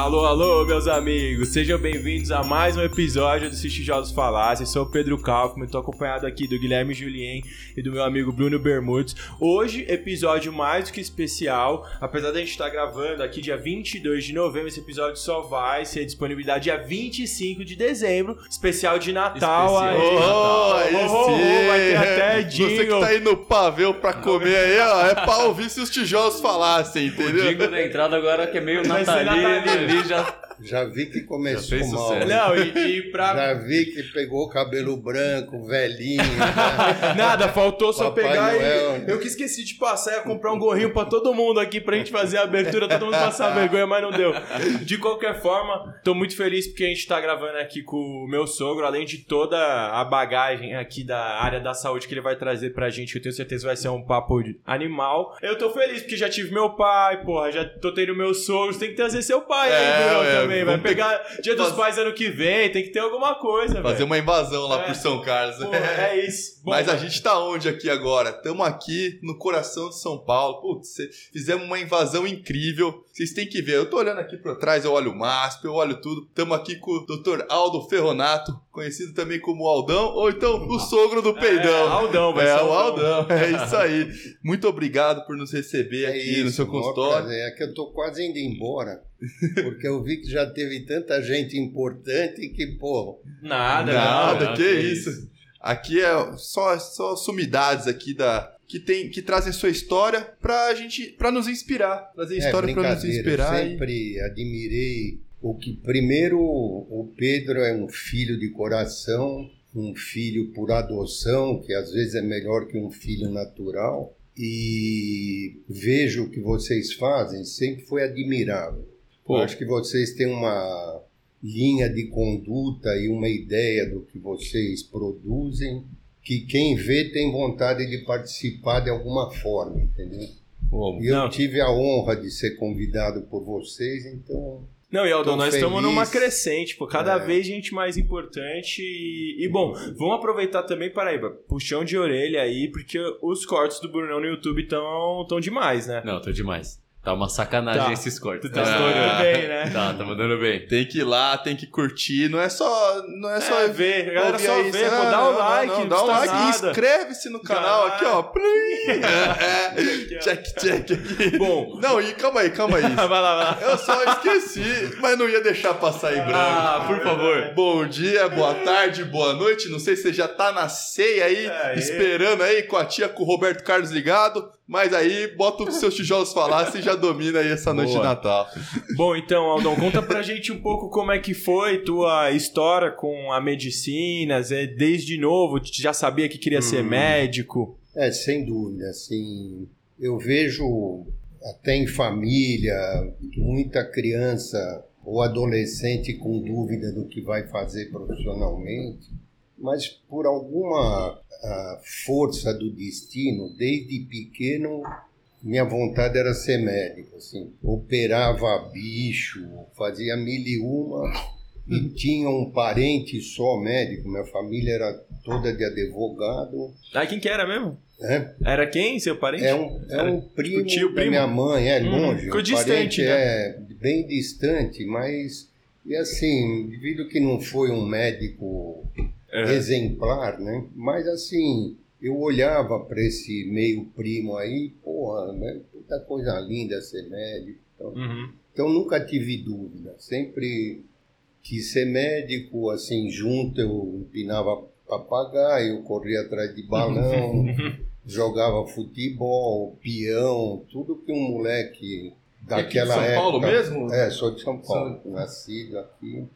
Alô, alô, meus amigos, sejam bem-vindos a mais um episódio do Se Tijolos Falassem. Sou o Pedro Kaufmann, estou acompanhado aqui do Guilherme Julien e do meu amigo Bruno Bermudes. Hoje, episódio mais do que especial, apesar da gente estar gravando aqui dia 22 de novembro, esse episódio só vai ser disponibilidade dia 25 de dezembro, especial de Natal. Especial aí. de Oh, Oh, oh, vai ter até Você que jingle. tá aí no pavê pra comer aí, ó, é pra ouvir se os tijolos falassem, O entendeu? jingle da entrada agora que é meio natalino, natalino. ali já... Vi que começou mal. sucesso. Não, e, e pra Já vi que pegou cabelo branco, velhinho. né? Nada, faltou só Papai pegar Noel, e. né? Eu que esqueci de passar, ia comprar um gorrinho pra todo mundo aqui pra gente fazer a abertura, todo mundo passar vergonha, mas não deu. De qualquer forma, tô muito feliz porque a gente tá gravando aqui com o meu sogro, além de toda a bagagem aqui da área da saúde que ele vai trazer pra gente, que eu tenho certeza vai ser um papo de animal. Eu tô feliz porque já tive meu pai, porra, já tô tendo meu sogro, tem que trazer seu pai aí, É, Bruno, é, também. Vai vamos ter pegar Dia dos fazer- Pais ano que vem, tem que ter alguma coisa, Fazer velho. uma invasão lá É. por São Carlos. Porra, é isso. Bom, Mas a gente tá onde aqui agora? Estamos aqui no coração de São Paulo. Putz, fizemos uma invasão incrível. Vocês têm que ver. Eu tô olhando aqui pra trás, eu olho o MASP, eu olho tudo. Estamos aqui com o Dr. Aldo Ferronato, conhecido também como Aldão, ou então o sogro do É, Peidão. Aldão, vai É, ser o Aldão. É isso aí. Muito obrigado por nos receber É aqui isso, no seu consultório. É que eu tô quase indo embora. Porque eu vi que já teve tanta gente importante que, pô, Nada, Nada, não, que, que isso. Aqui é só, só sumidades aqui da que tem que trazem sua história pra gente para nos inspirar, trazer é história pra nos inspirar. e- sempre admirei o que, primeiro, o Pedro é um filho de coração, um filho por adoção, que às vezes é melhor que um filho natural. E vejo o que vocês fazem, sempre foi admirável. Pô. Acho que vocês têm uma linha de conduta e uma ideia do que vocês produzem que quem vê tem vontade de participar de alguma forma, entendeu? E eu Não. tive a honra de ser convidado por vocês, então Não, e Aldão, Tô nós estamos numa crescente, pô, cada É. vez gente mais importante. E, e, bom, vamos aproveitar também, Paraíba, puxão de orelha aí, porque os cortes do Brunão no YouTube estão tão demais, né? Não, tô demais. Tá uma sacanagem Tá. esses cortes. Tu tá Ah, estourando bem, né? Tá, tá mandando bem. Tem que ir lá, tem que curtir, não é só, não é só É, ver, a galera só aí, vê, pô, ah, dá não, o like, não, não, dá o custa like e inscreve-se no canal aqui, ó. Plim. É, ó. check, check aqui. Bom, Não, e calma aí, calma aí. vai lá, vai lá. Eu só esqueci, mas não ia deixar passar em branco. Ah, por favor. Bom dia, boa tarde, boa noite. Não sei se você já tá na ceia aí, Aí. esperando aí com a tia, com o Roberto Carlos ligado. Mas aí, bota os seus tijolos falar e já domina aí essa noite de Boa. Natal. Bom, então, Aldão, conta pra gente um pouco como é que foi tua história com a medicina, Zé, desde novo, tu já sabia que queria ser médico. é sem dúvida, assim, eu vejo até em família muita criança ou adolescente com dúvida do que vai fazer profissionalmente, mas por alguma ah, força do destino, desde pequeno minha vontade era ser médico, assim, operava bicho, fazia mil e uma e tinha um parente só médico, minha família era toda de advogado, Ah, quem que era mesmo? né? Era quem, seu parente? É um, é um primo tio, da primo? minha mãe, é Hum, longe. ficou distante, parente né? É bem distante, mas e assim, devido que não foi um médico É. exemplar, né? Mas assim, eu olhava para esse meio primo aí, porra, né? Puta coisa linda ser médico. Então, Uhum. então nunca tive dúvida, sempre quis ser médico, assim, junto eu empinava papagaio, corria atrás de balão, jogava futebol, peão, tudo que um moleque daquela São época... Paulo mesmo? É, sou de São Paulo, nascido aqui.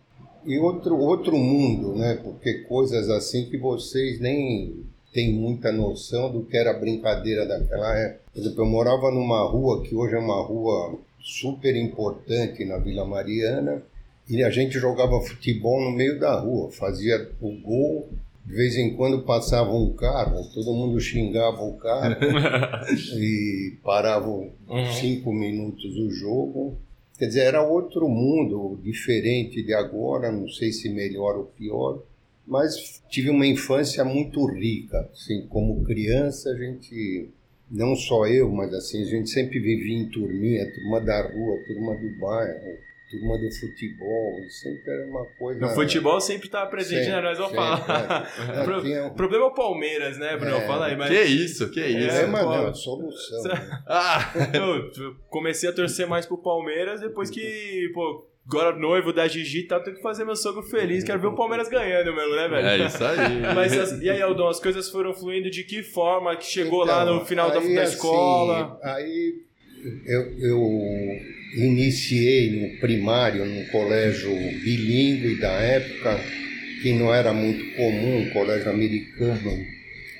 E outro, outro mundo, né? Porque coisas assim que vocês nem têm muita noção do que era a brincadeira daquela época. Por exemplo, eu morava numa rua que hoje é uma rua super importante na Vila Mariana e a gente jogava futebol no meio da rua, fazia o gol. De vez em quando passava um carro, todo mundo xingava o carro e parava Uhum. cinco minutos o jogo. Quer dizer, era outro mundo, diferente de agora, não sei se melhor ou pior, mas tive uma infância muito rica. Assim, como criança, a gente, não só eu, mas assim, a gente sempre vivia em turminha, turma da rua, turma do bairro, turma do futebol, sempre era uma coisa... No futebol sempre tá presente, Sempre, né? Nós vamos sempre, falar. é. O pro- Tinha- O problema é o Palmeiras, né, Bruno? É. Fala aí, mas... Que isso, que isso. É, É, mas pô. não, é solução. né? Ah, Eu eu comecei a torcer mais pro Palmeiras depois que, pô, agora noivo da Gigi e tal, tenho que fazer meu sogro feliz. Quero ver o Palmeiras ganhando mesmo, né, velho? é isso aí. Mas as- e aí, Aldão, as coisas foram fluindo de que forma? Que chegou lá Então, no final da, aí, da assim, escola? aí eu, eu iniciei no primário num colégio bilíngue da época, que não era muito comum, um colégio americano,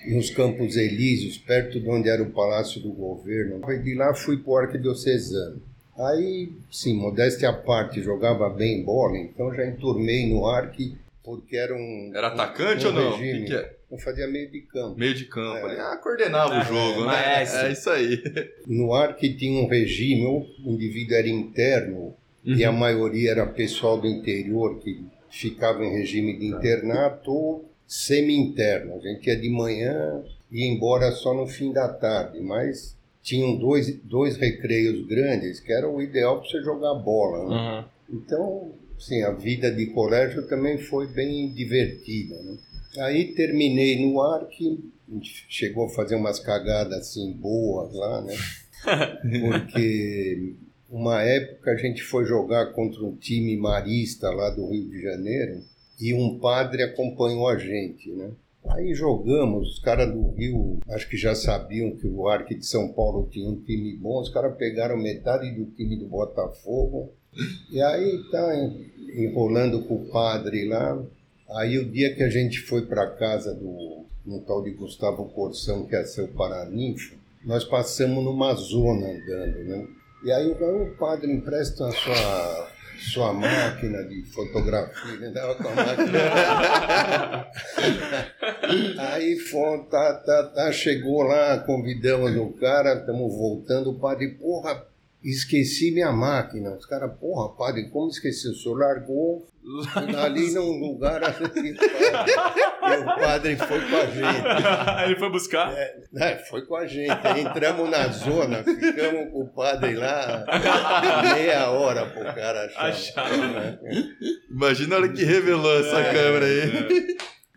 nos Campos Elíseos, perto de onde era o Palácio do Governo. De lá fui para o Arquidiocesano. Aí, sim, modéstia à parte, jogava bem bola, então já enturmei no Arque, porque era um... Era atacante um ou não? Regime. que, que é? Eu fazia meio de campo. Meio de campo É. Ah, coordenava É, o jogo, né? maestro. É isso aí. No Arque tinha um regime, o indivíduo era interno, e a maioria era pessoal do interior que ficava em regime de internato ou semi-interno. A gente ia de manhã e ia embora só no fim da tarde, mas tinham dois, dois recreios grandes que era o ideal para você jogar bola. né? Uhum. Então, sim, a vida de colégio também foi bem divertida. Né? Aí terminei no Arque, a gente chegou a fazer umas cagadas assim boas lá, né? Porque uma época a gente foi jogar contra um time marista lá do Rio de Janeiro e um padre acompanhou a gente, né? Aí jogamos, os caras do Rio, acho que já sabiam que o Arque de São Paulo tinha um time bom, os caras pegaram metade do time do Botafogo, e aí tá enrolando com o padre lá. Aí o dia que a gente foi para casa do um tal de Gustavo Corsão, que é seu paraninfo, nós passamos numa zona andando, né? E aí o padre empresta a sua, sua máquina de fotografia, né? Dava com a máquina. aí fomos, tá, tá, tá, chegou lá, convidamos o cara, estamos voltando, o padre, porra, esqueci minha máquina. Os caras, porra, padre, como esqueceu? O senhor largou ali num lugar assim. E o padre foi com a gente. Ele foi buscar? É, foi com a gente. Entramos na zona, ficamos com o padre lá meia hora pro cara achar. Achar. né? Imagina a hora que revelou essa É, câmera aí.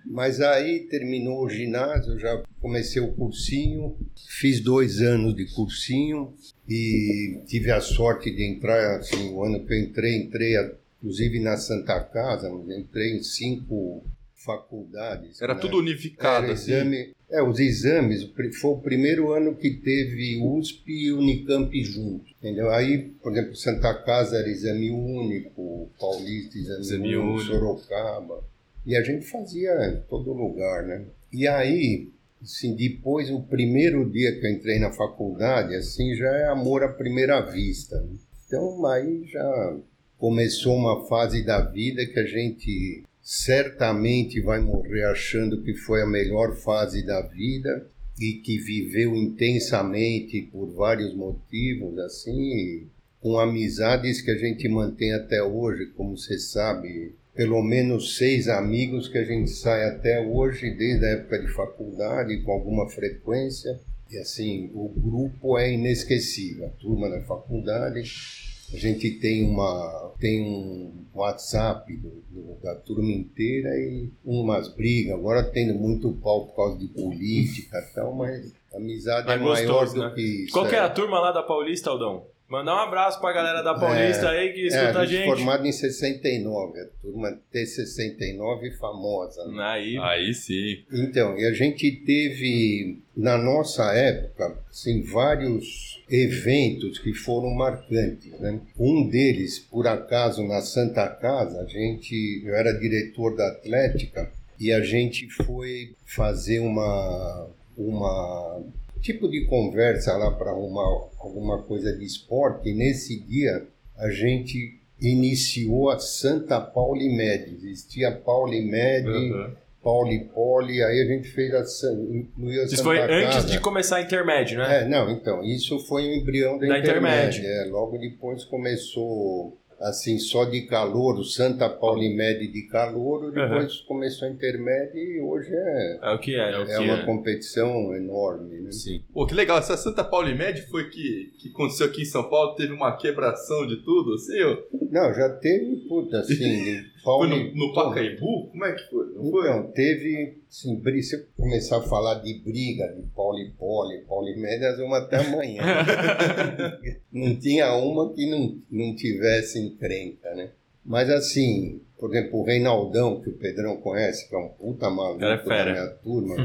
Mas aí terminou o ginásio, já comecei o cursinho, fiz dois anos de cursinho e tive a sorte de entrar, assim, o ano que eu entrei, entrei a- inclusive na Santa Casa, entrei em cinco faculdades. Era né? tudo unificado, Era assim. exame, é, os exames, foi o primeiro ano que teve USP e Unicamp junto, entendeu? Aí, por exemplo, Santa Casa era exame único, Paulista exame, Exame único, único. Sorocaba. E a gente fazia em todo lugar, né? E aí, assim, depois, o primeiro dia que eu entrei na faculdade, assim, já é amor à primeira vista. né? Então, aí já começou uma fase da vida que a gente certamente vai morrer achando que foi a melhor fase da vida e que viveu intensamente por vários motivos, assim, com amizades que a gente mantém até hoje, como você sabe, pelo menos seis amigos que a gente sai até hoje, desde a época de faculdade, com alguma frequência. E assim, o grupo é inesquecível. A turma da faculdade, a gente tem uma tem um WhatsApp do- do- da turma inteira e umas brigas. Agora tendo muito pau por causa de política e tal, mas a amizade Mas é maior gostoso, do né? que isso. Qual que é é. a turma lá da Paulista, Aldão? Mandar um abraço pra galera da Paulista aí que É, escuta a a gente gente. formado em 69, a turma T69 famosa. né? Aí. Aí sim. Então, e a gente teve, na nossa época, assim, vários eventos que foram marcantes. Né? Um deles, por acaso, na Santa Casa, a gente, eu era diretor da Atlética e a gente foi fazer uma, uma tipo de conversa lá para arrumar alguma coisa de esporte. E nesse dia, a gente iniciou a Santa Paulimed. Existia Paulimed, Uhum. Pauli Poli, aí a gente fez a San- incluiu a Isso Santa foi antes Casa. de começar a intermédio, né? É, não, então, isso foi o embrião da, Da intermédia. intermédia. É, logo depois começou assim, só de calor, o Santa Paulimed de calor, depois começou a intermédio e hoje é, É o que é. É o é que uma é. competição enorme, né? Sim. Pô, que legal. Essa Santa Paulimed foi que, que aconteceu aqui em São Paulo, teve uma quebração de tudo, assim, ó. Não, já teve, puta, assim, Foi no, no Pacaembu? Como é que foi? Não foi? Então, teve, bri- se eu começar a falar de briga, de poli-poli, polimédias, uma até amanhã. não tinha uma que não, não tivesse encrenca, né? Mas assim, por exemplo, o Reinaldão, que o Pedrão conhece, que é um puta maluco é da minha turma,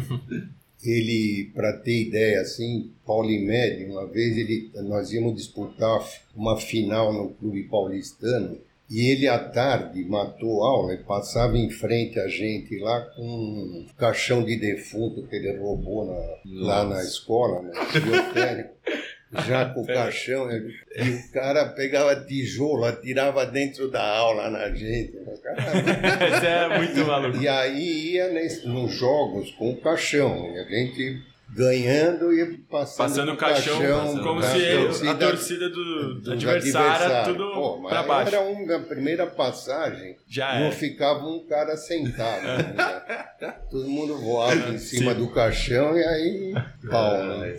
ele, para ter ideia, assim, Paulimed, uma vez ele, nós íamos disputar uma final no Clube Paulistano, e ele à tarde matou aula e passava em frente a gente lá com um caixão de defunto que ele roubou na- lá na escola, né? Já com o caixão, ele- e o cara pegava tijolo, atirava dentro da aula na gente. Caramba. Esse é muito maluco. E aí ia nos jogos com o caixão, e a gente ganhando e passando, Passando o caixão, passando como se ele- a torcida- torcida do, do adversário, adversários. tudo Pô, pra baixo. Era uma primeira passagem, Já não é. ficava um cara sentado. né? Todo mundo voava em cima Sim. do caixão e aí pau, né?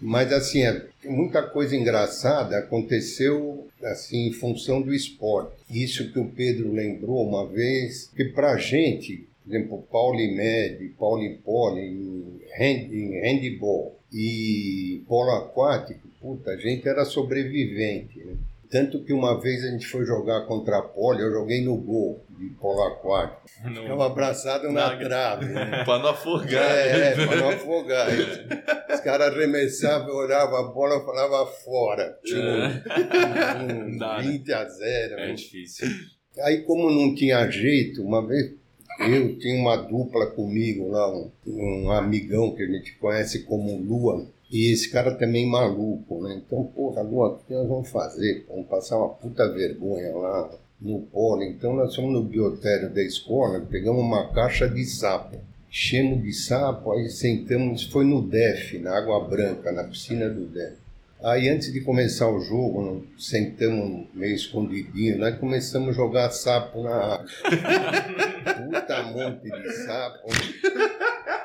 Mas assim, é, muita coisa engraçada aconteceu assim em função do esporte. Isso que o Pedro lembrou uma vez, que pra gente, por exemplo, Paulimed, Paulipoli, em, hand, em handball e polo aquático, puta, a gente era sobrevivente, né? Tanto que uma vez a gente foi jogar contra a Poli, eu joguei no gol de polo aquático. Não- Ficava abraçado na Na- trave, né? Pra não afogar. É, é, para não afogar. Os caras arremessavam, eu olhava a bola e falava fora. Tinha um, um Dá, né? 20 a 0. É difícil. Aí, como não tinha jeito, uma vez eu tinha uma dupla comigo lá, um, um amigão que a gente conhece como Lua. E esse cara também maluco, né? Então, porra, Lua, o que nós vamos fazer? Vamos passar uma puta vergonha lá no polo. Então, nós fomos no biotério da escola, pegamos uma caixa de sapo. Enchemos de sapo, aí sentamos, foi no DEF, na Água Branca, na piscina do DEF. Aí antes de começar o jogo, sentamos meio escondidinho, nós começamos a jogar sapo na água. Puta monte de sapo.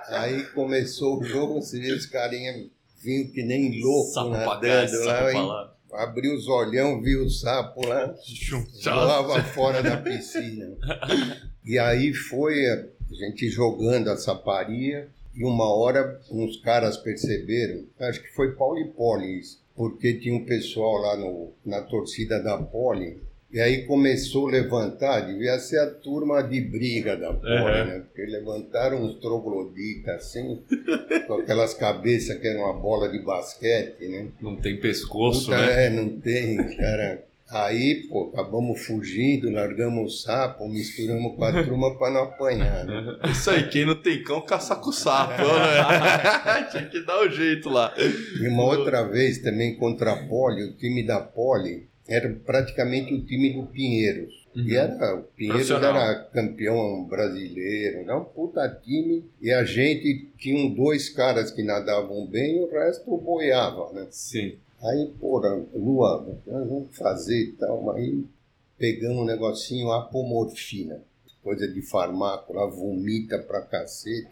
Aí começou o jogo, você vê os carinha vinham que nem louco Sapo cá, nadando aí lá. abriu os olhão, viu o sapo lá, voava fora da piscina. E aí foi a gente jogando a saparia e uma hora uns caras perceberam, acho que foi Paulo e Poli isso, porque tinha um pessoal lá no, na torcida da Poli e aí começou a levantar, devia ser a turma de briga da Poli, Uhum. né? Porque levantaram uns trogloditas assim, com aquelas cabeças que eram uma bola de basquete, né? Não tem pescoço, Puta, né? É, não tem, cara. Aí, pô, acabamos fugindo, largamos o sapo, misturamos com a turma pra não apanhar, né? Isso aí, quem não tem cão, caça com sapo. né? Tinha que dar o jeito lá. E uma outra vez também contra a Poli, o time da Poli era praticamente o time do Pinheiros. E era, o Pinheiros era campeão brasileiro, era um puta time. E a gente tinha dois caras que nadavam bem e o resto boiava, né? Sim. Aí, porra, Lua, nós vamos fazer e tal? Aí pegamos um negocinho apomorfina, coisa de farmácia, lá vomita pra cacete.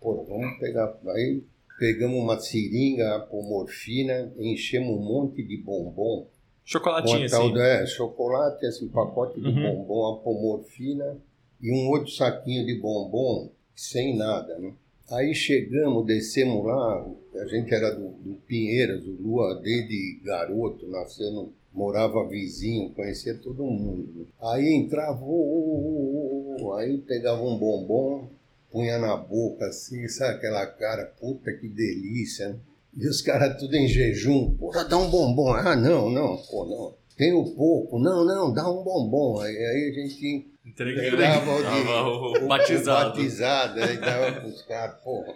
Porra, vamos pegar. Aí pegamos uma seringa apomorfina, enchemos um monte de bombom. Chocolatinho, assim. é, chocolate, assim, pacote de Uhum. bombom apomorfina e um outro saquinho de bombom sem nada, né? Aí chegamos, descemos lá, a gente era do, do Pinheiras, o Lua desde garoto, nasceu, no, morava vizinho, conhecia todo mundo. Aí entrava, ô, ô, ô, aí pegava um bombom, punha na boca assim, sabe aquela cara, puta que delícia, né? E os caras tudo em jejum, porra, dá um bombom. Ah, não, não, pô, não. Tenho pouco, não, não, dá um bombom. Aí, aí a gente Entregando. pegava o, Dava o batizado. o batizado, aí dava pros caras, porra.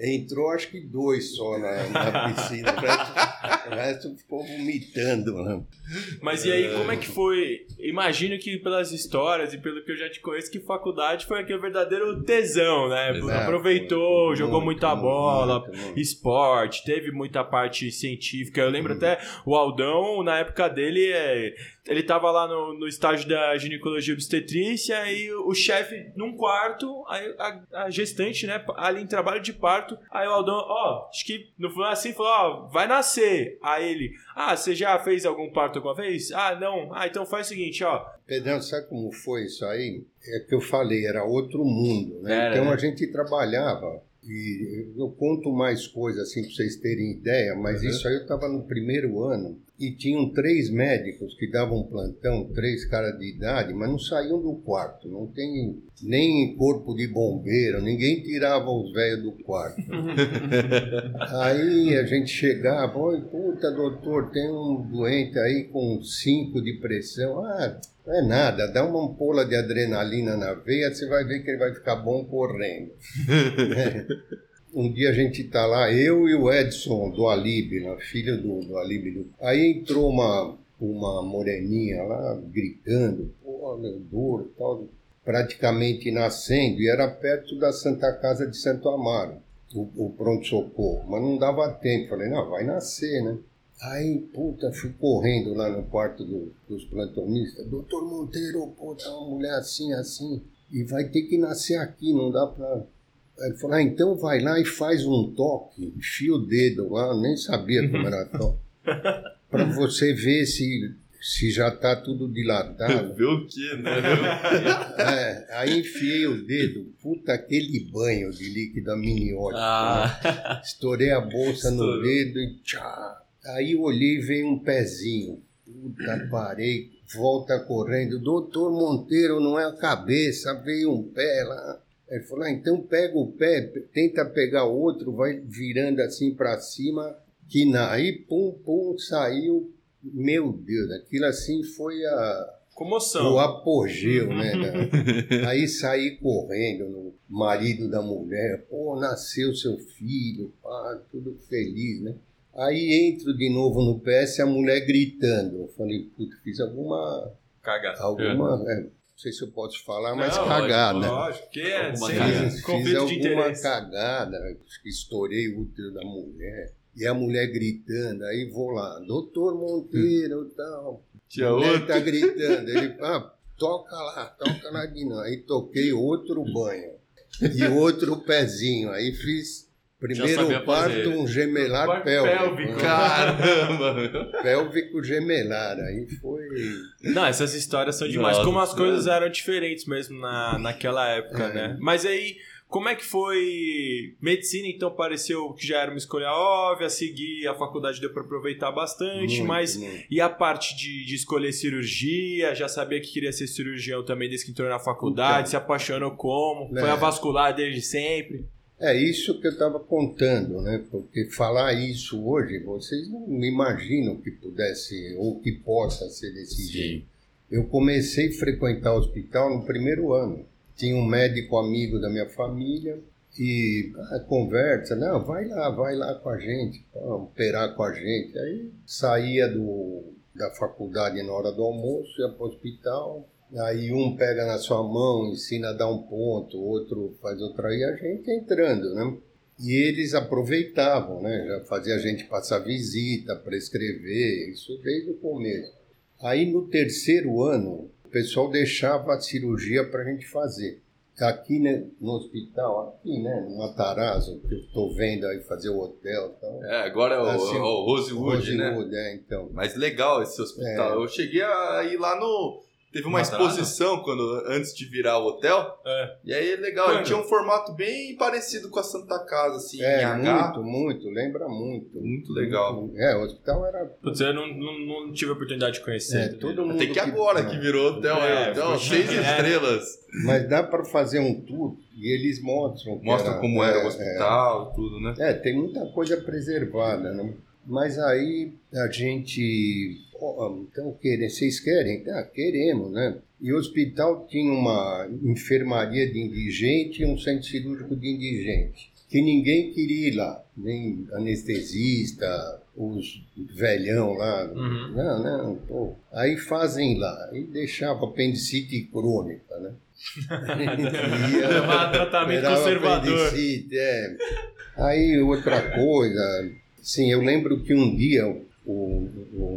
Entrou acho que dois só na, na piscina, o resto, ficou vomitando. Né? Mas e aí, como é que foi? Imagino que pelas histórias e pelo que eu já te conheço, que faculdade foi aquele verdadeiro tesão, né? Exato. Aproveitou, Muito, jogou muita muito, bola, muito, esporte, teve muita parte científica. Eu lembro até o Aldão, na época dele, é, ele tava lá no, no estágio da ginecologia e obstetrícia, aí o chefe num quarto, aí a, a gestante, né, ali em trabalho de parto, aí o Aldão, ó, acho que no final assim, falou, ó, vai nascer. Aí ele, ah, você já fez algum parto alguma vez? Ah, não. Ah, então faz o seguinte, ó. Pedrão, sabe como foi isso aí? É que eu falei, era outro mundo, né? Era, então né? a gente trabalhava e eu conto mais coisas assim para vocês terem ideia, mas Uhum. isso aí eu estava no primeiro ano e tinham três médicos que davam plantão, três caras de idade, mas não saíam do quarto, não tem nem corpo de bombeiro, ninguém tirava os velhos do quarto. aí a gente chegava, oi, puta doutor, tem um doente aí com cinco de pressão, ah, não é nada, dá uma ampola de adrenalina na veia, você vai ver que ele vai ficar bom correndo. Um dia a gente tá lá, eu e o Edson do Alibe, né, filho do, do Alibe. Do... Aí entrou uma, uma moreninha lá gritando, pô, meu dor e tal, praticamente nascendo, e era perto da Santa Casa de Santo Amaro, o, o pronto-socorro, mas não dava tempo. Falei, não, vai nascer, né? Aí, puta, fui correndo lá no quarto do- dos plantonistas. Doutor Monteiro, pô, tá uma mulher assim, assim, e vai ter que nascer aqui, não dá pra. Ele falou, ah, então vai lá e faz um toque, enfia o dedo lá, eu nem sabia como era toque, pra você ver se, se já tá tudo dilatado. Vê o quê, né? É, aí enfiei o dedo, puta, aquele banho de líquido amniótico. né? Ah, Estourei a bolsa no dedo e tchá. Aí olhei e veio um pezinho. Puta, parei, volta correndo. Doutor Monteiro, não é a cabeça, veio um pé lá. Ele falou, ah, então pega o pé, tenta pegar o outro, vai virando assim pra cima, que na... Aí, pum, pum, saiu. Meu Deus, aquilo assim foi a, Comoção. o apogeu, né? da- Aí saí correndo no marido da mulher, pô, nasceu seu filho, pá, tudo feliz, né? Aí entro de novo no PS, a mulher gritando. Eu falei, puta, fiz alguma. Cagada. alguma é, não sei se eu posso falar, mas Não, cagada. Lógico, que é Alguma. Fiz, fiz conflito de alguma cagada, acho que estourei o útero da mulher. E a mulher gritando, aí vou lá, doutor Monteiro e tal. Tinha Ele outro. tá gritando, ele, ah, toca lá, toca lá de novo. Aí toquei outro banho e outro pezinho. Aí fiz primeiro parto, um gemelar Parto pélvico. pélvico. Caramba. Pélvico gemelar. Aí foi. Não, essas histórias são demais. Nossa, Como as é. coisas eram diferentes mesmo na, naquela época, É. né? Mas aí, como é que foi? Medicina, então, pareceu que já era uma escolha óbvia, seguir a faculdade deu pra aproveitar bastante, muito, mas. muito. E a parte de, de escolher cirurgia, já sabia que queria ser cirurgião também desde que entrou na faculdade, Então. se apaixonou como? É. Foi a vascular desde sempre? É isso que eu estava contando, né? Porque falar isso hoje, vocês não imaginam que pudesse ou que possa ser desse jeito. sim. Eu comecei a frequentar o hospital no primeiro ano. Tinha um médico amigo da minha família e ah, conversa, não, vai lá, vai lá com a gente, operar com a gente. Aí saía do, da faculdade na hora do almoço, ia para o hospital, aí um pega na sua mão, ensina a dar um ponto, outro faz outra, e a gente entrando, né? E eles aproveitavam, né? Já fazia a gente passar visita, prescrever, isso desde o começo. Aí no terceiro ano, o pessoal deixava a cirurgia para a gente fazer. Aqui né, no hospital, aqui, né, no Matarazzo, que eu estou vendo aí fazer o hotel e tal. É, agora é o, Assim, o Rosewood, né? Rosewood, é, então. Mas legal esse hospital. Eu cheguei a ir lá no. Teve uma Matarazzo? exposição quando, antes de virar o hotel. É. E aí é legal, ele tinha um formato bem parecido com a Santa Casa, assim, É, em H. muito, muito, lembra muito. Muito legal. É, o hospital era. Putz, eu não, não, não tive a oportunidade de conhecer. É, todo mundo. Até que agora que virou hotel, É, é, seis né? estrelas. Mas dá para fazer um tour e eles mostram. que Mostra era- como era é, o hospital tudo, né? É, tem muita coisa preservada, né? Mas aí a gente. Então, querem, vocês querem? Ah, queremos, né? E o hospital tinha uma enfermaria de indigente e um centro cirúrgico de indigente. Que ninguém queria ir lá. Nem anestesista, os velhão lá. Uhum. Não, não, pô. Aí fazem lá. E deixava apendicite crônica, né? Levar tratamento conservador. é. Aí outra coisa, sim, eu lembro que um dia o-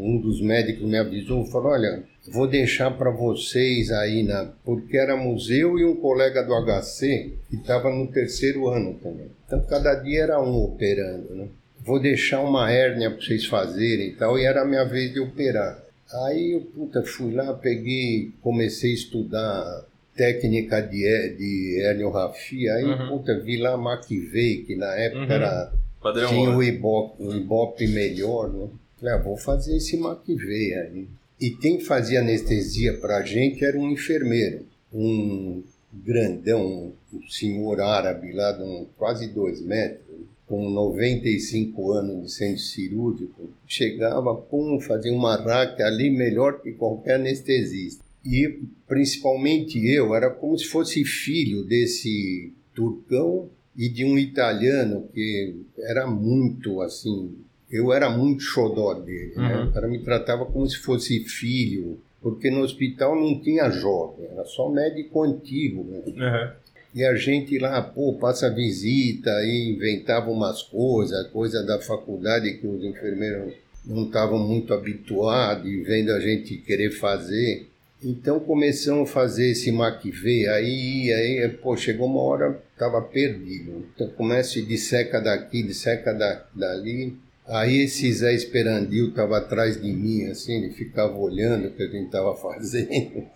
um dos médicos me avisou, falou, olha, vou deixar para vocês aí, na... porque éramos eu e um colega do HC que estava no terceiro ano também. Então, cada dia era um operando, né? Vou deixar uma hérnia para vocês fazerem e tal, e era a minha vez de operar. Aí eu, puta, fui lá, peguei, comecei a estudar técnica de, de hernografia, aí, Uhum. puta, vi lá McVeigh, que na época Uhum. era Padrão tinha o Ibope, o Ibope melhor, né? Falei, ah, vou fazer esse McVeigh aí. E quem fazia anestesia pra gente era um enfermeiro, um grandão, um senhor árabe lá de um, quase dois metros, com 95 anos de centro cirúrgico. Chegava, pum, fazia uma raca ali melhor que qualquer anestesista. E principalmente eu, era como se fosse filho desse turcão e de um italiano que era muito assim. Eu era muito xodó dele. Né? Uhum. O cara me tratava como se fosse filho, porque no hospital não tinha jovem, era só médico antigo. Né? Uhum. E a gente lá, pô, passa visita e inventava umas coisas, coisa da faculdade que os enfermeiros não estavam muito habituados e vendo a gente querer fazer. Então começamos a fazer esse McVeigh, aí, aí, pô, chegou uma hora, tava perdido. Então começa e disseca daqui, disseca da, dali. Aí esse Zé Esperandil tava atrás de mim, assim, ele ficava olhando o que a gente tava fazendo.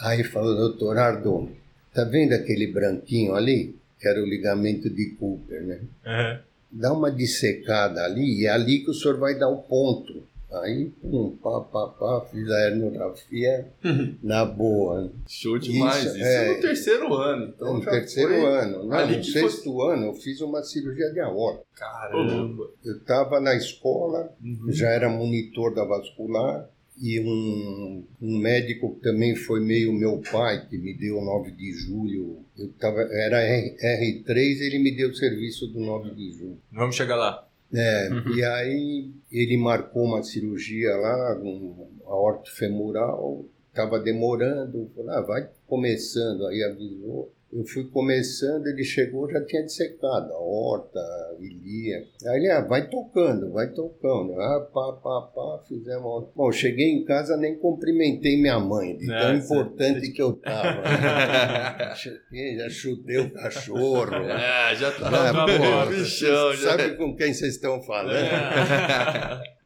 Aí falou, doutor Ardo, tá vendo aquele branquinho ali? Que era o ligamento de Cooper, né? Uhum. Dá uma dissecada ali e é ali que o senhor vai dar o ponto. Aí, pum, pá, pá, pá, fiz a hernografia na boa. Show demais. Isso, Isso, é. no terceiro ano. Então no terceiro foi ano. Não, ali no sexto ano eu fiz uma cirurgia de aorta. Caramba. Eu estava na escola, Uhum. já era monitor da vascular, e um, um médico que também foi meio meu pai, que me deu o 9 de julho. Eu tava, era R, R3, ele me deu o serviço do 9 de julho. Vamos chegar lá. É, Uhum. e aí ele marcou uma cirurgia lá, um aorto femoral, estava demorando, falou, ah, vai começando, aí avisou. Eu fui começando, ele chegou, já tinha dissecado a horta, ilia. Aí ele, ah, vai tocando, vai tocando. Ah, pá, pá, pá, fizemos. Bom, cheguei em casa, nem cumprimentei minha mãe, de tão É, importante que eu tava. Cheguei, já chutei o cachorro. É, já tá Ah, no pô, bichão. Já. Sabe com quem vocês estão falando? É.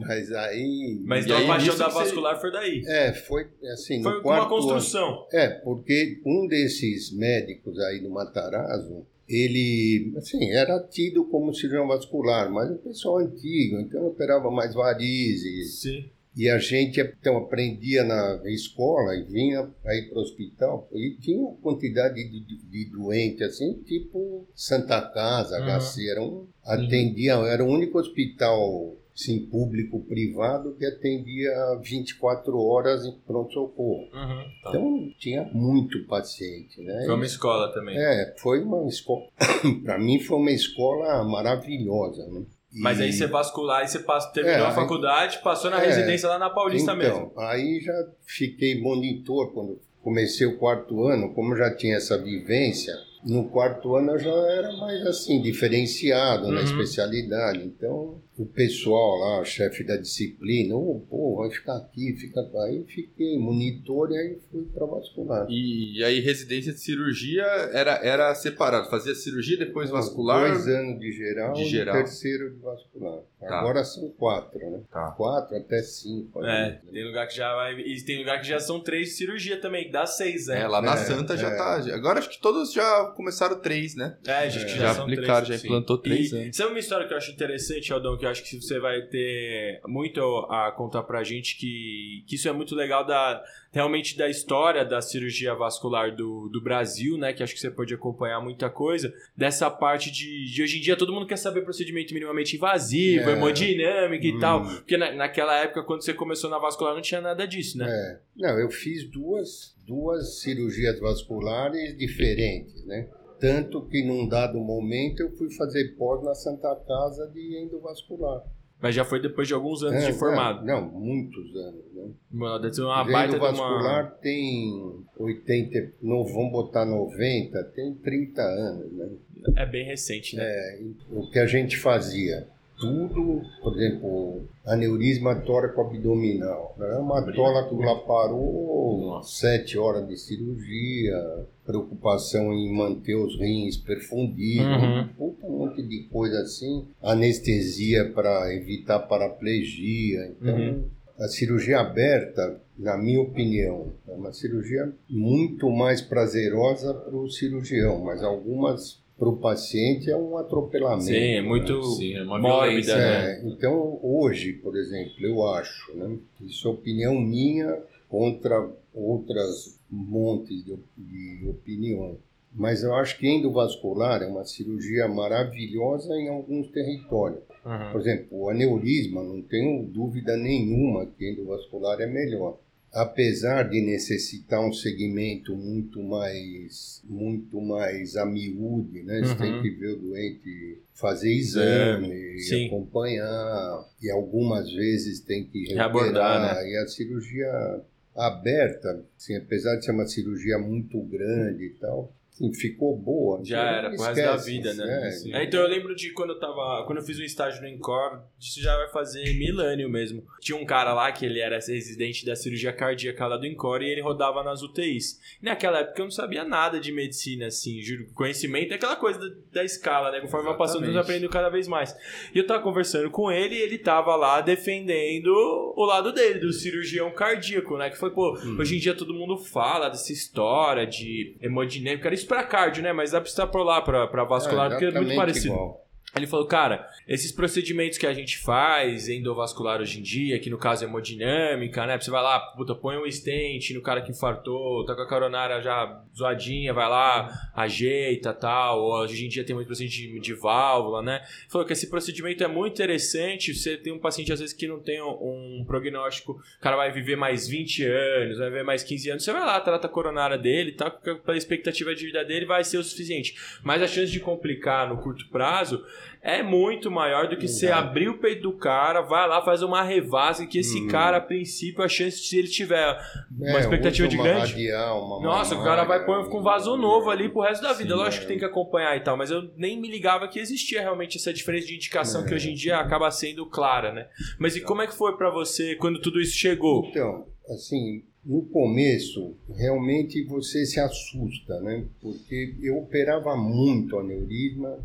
Mas aí. Mas então aí, a paixão da que você- vascular foi daí. É, foi assim, Foi uma construção. ano. É, porque um desses médicos aí do Matarazzo, ele, assim, era tido como cirurgião vascular, mas um pessoal antigo, então operava mais varizes. Sim. E a gente então, aprendia na escola e vinha aí para o hospital. E tinha uma quantidade de, de, de doente, assim, tipo Santa Casa, Uhum. HC. Era um, atendia, era o único hospital assim, público-privado que atendia 24 horas em pronto-socorro. Uhum. Tá. Então tinha muito paciente, né? Foi uma escola também. É, foi uma escola. para mim foi uma escola maravilhosa, né? E- Mas aí você vascular, aí você passa, terminou É, a faculdade, passou na é. residência lá na Paulista mesmo. Então, aí já fiquei monitor quando comecei o quarto ano, como já tinha essa vivência. No quarto ano eu já era mais assim, diferenciado na Uhum. especialidade. Então, o pessoal lá, o chefe da disciplina, oh, pô, vai ficar aqui, fica. Aí fiquei monitor e aí fui para vascular. E aí, residência de cirurgia era, era separado. Fazia cirurgia, depois vascular. Dois anos de geral De e geral. terceiro de vascular. Tá. Agora são quatro, né? Tá. Quatro até cinco. É, né? tem lugar que já vai. E tem lugar que já são três de cirurgia também, que dá seis, né? É, lá na É, Santa já é. tá. já- Agora acho que todos já começaram três, né? É, acho que É. já, Já são aplicaram, três. já implantou três e. Sabe uma história que eu acho interessante, Aldão, que eu acho que você vai ter muito a contar pra gente, que, que isso é muito legal da realmente da história da cirurgia vascular do, do Brasil, né? Que acho que você pode acompanhar muita coisa. Dessa parte de, de hoje em dia todo mundo quer saber procedimento minimamente invasivo, É. hemodinâmica e Hum. tal. Porque na, naquela época, quando você começou na vascular, não tinha nada disso, né? É. Não, eu fiz duas, duas cirurgias vasculares diferentes, né? Tanto que num dado momento eu fui fazer pós na Santa Casa de endovascular. Mas já foi depois de alguns anos É, de formado. Não, não, muitos anos, né? Mano, deve ser uma baita endovascular tem 80, no, vamos botar 90, tem 30 anos, né? É bem recente, né? É, o que a gente fazia? Tudo, por exemplo, aneurisma tóraco-abdominal. É uma que lá parou, sete horas de cirurgia, preocupação em manter os rins perfundidos, Uhum. puta, um monte de coisa assim, anestesia para evitar paraplegia. Então, Uhum. a cirurgia aberta, na minha opinião, é uma cirurgia muito mais prazerosa para o cirurgião, mas algumas para o paciente é um atropelamento. Sim, é muito Sim, é uma mórbida, né? É, então, hoje, por exemplo, eu acho, né, isso é opinião minha contra outras montes de, de opiniões, mas eu acho que endovascular é uma cirurgia maravilhosa em alguns territórios. Uhum. Por exemplo, o aneurisma, não tenho dúvida nenhuma que endovascular é melhor. Apesar de necessitar um segmento muito mais, muito mais a miúde, né? Você Uhum. tem que ver o doente fazer exame, Sim. acompanhar, e algumas vezes tem que Reabordar, reoperar, E a cirurgia aberta, assim, apesar de ser uma cirurgia muito grande e tal, assim, ficou boa. Já Então, era, pro resto da vida, né? é, Sim. É, então eu lembro de quando eu tava. Quando eu fiz um estágio no Encore, isso já vai fazer milênio mesmo. Tinha um cara lá que ele era residente da cirurgia cardíaca lá do Encore e ele rodava nas UTIs. E naquela época eu não sabia nada de medicina, assim, juro. Conhecimento é aquela coisa da, da escala, né? Conforme vai passando, eu aprendo cada vez mais. E eu tava conversando com ele e ele tava lá defendendo o lado dele, do cirurgião cardíaco, né? Que foi, pô, hoje em dia todo mundo fala dessa história de hemodinâmica, era isso pra cardio, né? Mas dá pra extrapolar pra, pra vascular, porque é muito parecido. igual. Ele falou, cara, esses procedimentos que a gente faz endovascular hoje em dia, que no caso é hemodinâmica, né? Você vai lá, puta, põe um stent no cara que infartou, tá com a coronária já zoadinha, vai lá, ajeita tal. Hoje em dia tem muito procedimento de, de válvula, né? Ele falou que esse procedimento é muito interessante. Você tem um paciente, às vezes, que não tem um, um prognóstico, o cara vai viver mais 20 anos, vai viver mais 15 anos. Você vai lá, trata a coronária dele, tá? Pela expectativa de vida dele, vai ser o suficiente. Mas a chance de complicar no curto prazo é muito maior do que você abrir o peito do cara, vai lá, faz uma revase, que esse Uhum. cara, a princípio, a chance de se ele tiver uma É, expectativa de uma grande. Radial, uma Nossa, o cara vai pôr com um vaso novo ali pro resto da vida. Sim, Lógico que é. tem que acompanhar e tal, mas eu nem me ligava que existia realmente essa diferença de indicação É. que hoje em dia acaba sendo clara, né? Mas e como é que foi pra você quando tudo isso chegou? Então, assim, no começo, realmente você se assusta, né? Porque eu operava muito aneurisma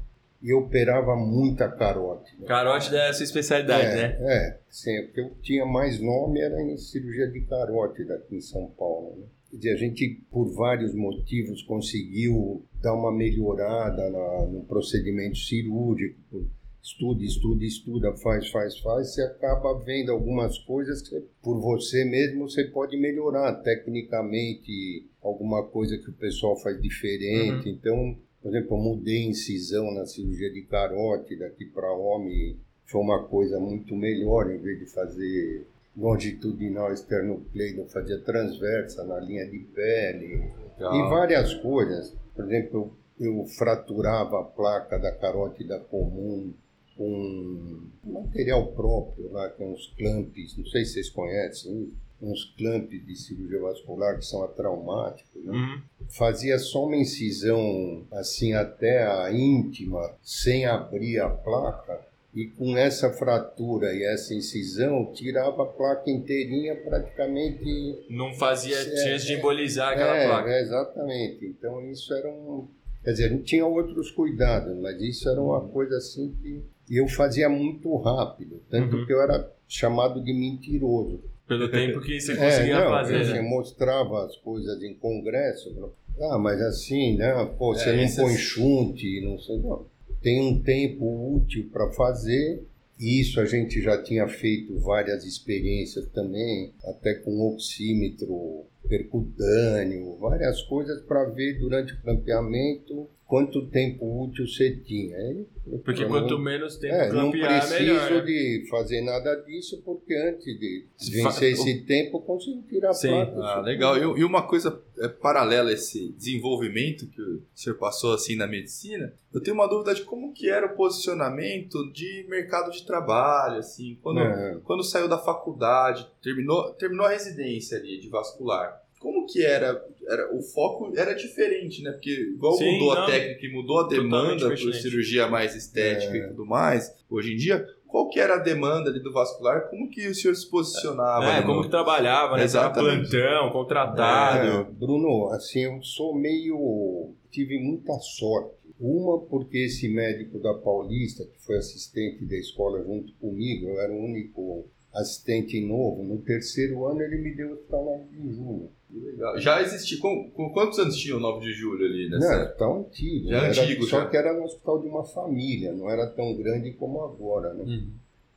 e operava muita carótida. Carote da sua especialidade, é, né? É, sim, porque eu tinha mais nome era em cirurgia de carótida aqui em São Paulo. Né? Quer dizer, a gente, por vários motivos, conseguiu dar uma melhorada na- no procedimento cirúrgico. Estuda, estuda, estuda, faz, faz, faz. Você acaba vendo algumas coisas que, por você mesmo, você pode melhorar tecnicamente. Alguma coisa que o pessoal faz diferente. Então, por exemplo, eu mudei incisão na cirurgia de carótida, que para homem foi uma coisa muito melhor, em vez de fazer longitudinal esternocleido, eu fazia transversa na linha de pele. E várias coisas. Por exemplo, eu, eu fraturava a placa da carótida comum com um material próprio lá, que é uns clamps, não sei se vocês conhecem, uns clamps de cirurgia vascular que são atraumáticos, né? Uhum. fazia só uma incisão assim até a íntima, sem abrir a placa, e com essa fratura e essa incisão, tirava a placa inteirinha praticamente. Não fazia É, chance de embolizar aquela é, placa. é, exatamente. Então isso era um. Quer dizer, não tinha outros cuidados, mas isso era uma coisa assim que eu fazia muito rápido, tanto Uhum. que eu era chamado de mentiroso. Pelo tempo que você É, conseguia não, fazer, eu né? mostrava as coisas em congresso. Ah, mas assim, né? Pô, você É, não esses- põe chunte, não sei. Não. Tem um tempo útil para fazer. Isso a gente já tinha feito várias experiências também, até com oxímetro percutâneo, várias coisas para ver durante o campeamento quanto tempo útil você tinha. Aí, Porque eu quanto não- menos tempo é, não campear, preciso melhor. né? de fazer nada disso, porque antes de vencer esse tempo, eu consigo tirar a Sim. placa. Ah, legal. E, e uma coisa é, paralela a esse desenvolvimento que o senhor passou assim na medicina, eu tenho uma dúvida de como que era o posicionamento de mercado de trabalho, assim, quando, É. quando saiu da faculdade, terminou, terminou a residência ali de vascular. Como que era, era? O foco era diferente, né? Porque igual Sim, mudou não. a técnica e mudou a demanda por cirurgia mais estética É. e tudo mais, hoje em dia, qual que era a demanda ali do vascular, como que o senhor se posicionava? É, como que trabalhava, né? Se era Exatamente. plantão, contratado. É, Bruno, assim, eu sou meio. tive muita sorte. Uma, porque esse médico da Paulista, que foi assistente da escola junto comigo, eu era o único assistente novo. No terceiro ano, ele me deu o hospital 9 de julho. Legal. Já existia, com, com quantos anos tinha o 9 de julho ali Não, nessa era tão antigo. Já era, antigo, Só já. que era no hospital de uma família, não era tão grande como agora, né? Uhum.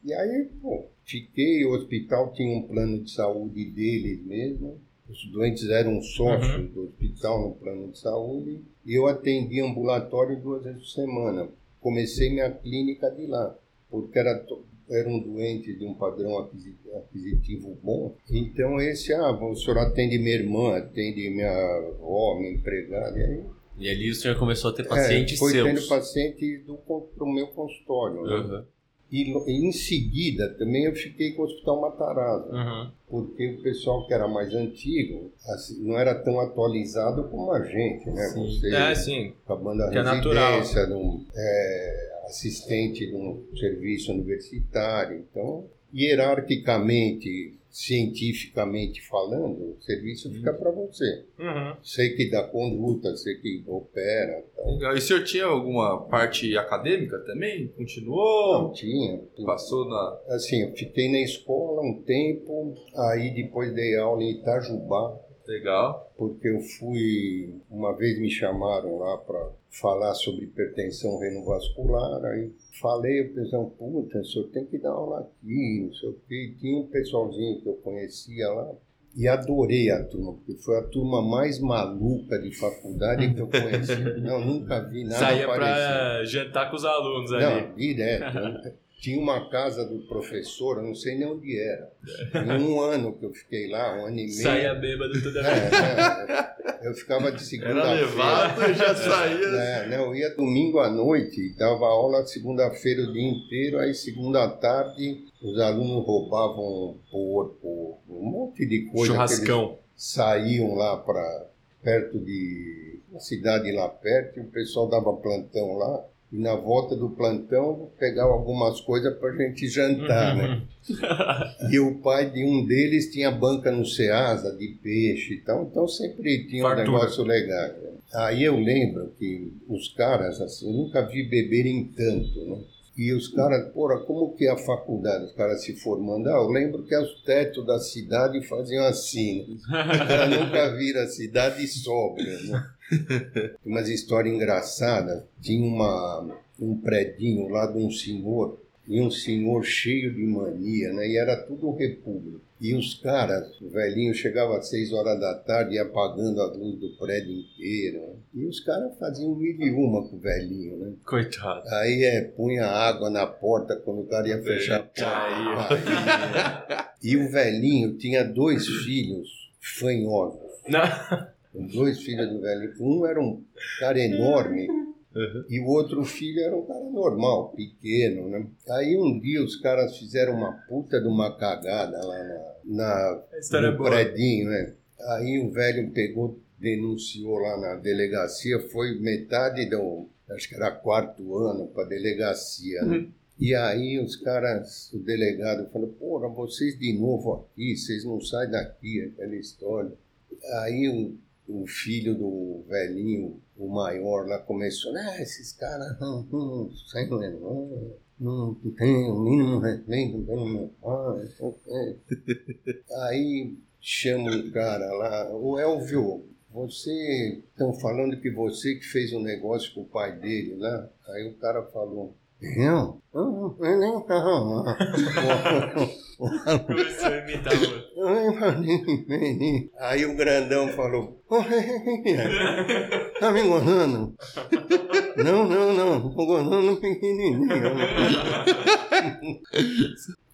E aí, pô, fiquei, o hospital tinha um plano de saúde deles mesmo. Os doentes eram sócios Uhum. do hospital no plano de saúde. E eu atendia ambulatório duas vezes por semana. Comecei minha clínica de lá, porque era, to- eram doentes de um padrão aquisi- aquisitivo bom. Então esse, ah, o senhor atende minha irmã, atende minha avó, minha empregada. E aí E ali o senhor começou a ter pacientes é, foi seus. tendo pacientes do, pro meu consultório. Uhum. E, e em seguida também eu fiquei com o Hospital Matarazzo, Uhum. porque o pessoal que era mais antigo assim, não era tão atualizado como a gente, né? Sim. Você É, sim. acabando a Que é natural. residência, num, é, assistente de um serviço universitário. Então, hierarquicamente, cientificamente falando, o serviço fica para você. Uhum. Sei que dá conduta, sei que opera. Tal. Legal. E o senhor tinha alguma parte acadêmica também? Não Continuou? tinha. Passou na. Assim, eu fiquei na escola um tempo, aí depois dei aula em Itajubá, Legal. porque eu fui, uma vez me chamaram lá para falar sobre hipertensão renovascular, aí falei, o pessoal, puta, o senhor tem que dar aula aqui, não sei o quê. Tinha um pessoalzinho que eu conhecia lá, e adorei a turma, porque foi a turma mais maluca de faculdade que eu conheci. Não, nunca vi nada Saía pra jantar com os alunos ali. Não, direto. Né? Tinha uma casa do professor, eu não sei nem onde era. Em um ano que eu fiquei lá, um ano e meio. Saía bêbado toda vez. É, é, eu ficava de Era segunda-feira. levado e já saía. É, não, eu ia domingo à noite, dava aula segunda-feira o dia inteiro, aí segunda à tarde os alunos roubavam porco, um monte de coisa. Churrascão. saíam lá para perto de uma cidade lá perto, e o pessoal dava plantão lá. E na volta do plantão pegava algumas coisas para gente jantar, né? E o pai de um deles tinha banca no Ceasa de peixe e tal, então sempre tinha um Fartura. negócio legal. né? Aí eu lembro que os caras, assim, eu nunca vi beberem tanto, né? E os caras, porra, como que é a faculdade? Os caras se formando. Ah, eu lembro que os tetos da cidade faziam assim. Né? Os caras nunca viram a cidade sóbria, né? Tem umas histórias engraçadas. Tinha uma, um predinho lá de um senhor, e um senhor cheio de mania, né? E era tudo república. E os caras, o velhinho chegava às seis horas da tarde e apagando a luz do prédio inteiro. né? E os caras faziam mil e uma com o velhinho, né? Coitado. Aí é, punha água na porta quando o cara ia fechar a porta. Caiu. E o velhinho tinha dois filhos fanhosos. Não. Os dois filhos do velhinho. Um era um cara enorme e o outro filho era um cara normal, pequeno, né? Aí um dia os caras fizeram uma puta de uma cagada lá na, na é no boa. predinho, né? Aí o velho pegou, denunciou lá na delegacia, foi metade do, acho que era quarto ano para delegacia, né? Uhum. E aí os caras, o delegado falou, porra, vocês de novo aqui, vocês não saem daqui, aquela história. Aí o, o filho do velhinho, o maior lá, começou, ah, esses caras não, não saem não, não tem o mínimo respeito pelo meu pai. Aí chama o cara lá, o Elvio, você estão falando que você que fez um negócio com o pai dele lá? Aí o cara falou, eu? Eu nem estava lá. Começou a imitar o... Aí o grandão falou, tá me enganando? Não, não, não, tô enganando pequenininho.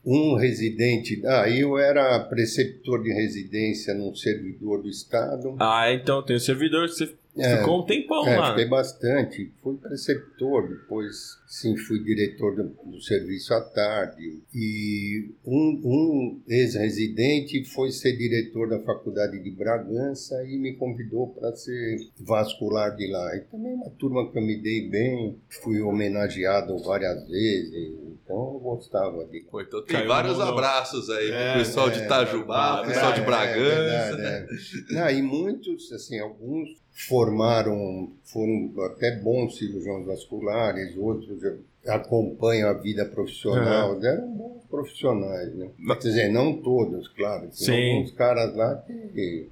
Um residente, aí eu era preceptor de residência num servidor do Estado. Ah, então tem o servidor que você É. ficou um tempão É, lá. fiquei bastante. Fui preceptor, depois sim fui diretor do, do serviço à tarde. E um, um ex-residente foi ser diretor da faculdade de Bragança e me convidou para ser vascular de lá. E também uma turma que eu me dei bem, fui homenageado várias vezes. Então gostava de. Pô, então tem Caiu vários no- abraços aí É, pro pessoal de É, Itajubá, é, pessoal de é, Bragança. É, verdade, é. Não, e muitos, assim, alguns formaram, foram até bons cirurgiões vasculares, outros acompanham a vida profissional, eram bons profissionais, né? Quer dizer, não todos, claro. Tem alguns caras lá que,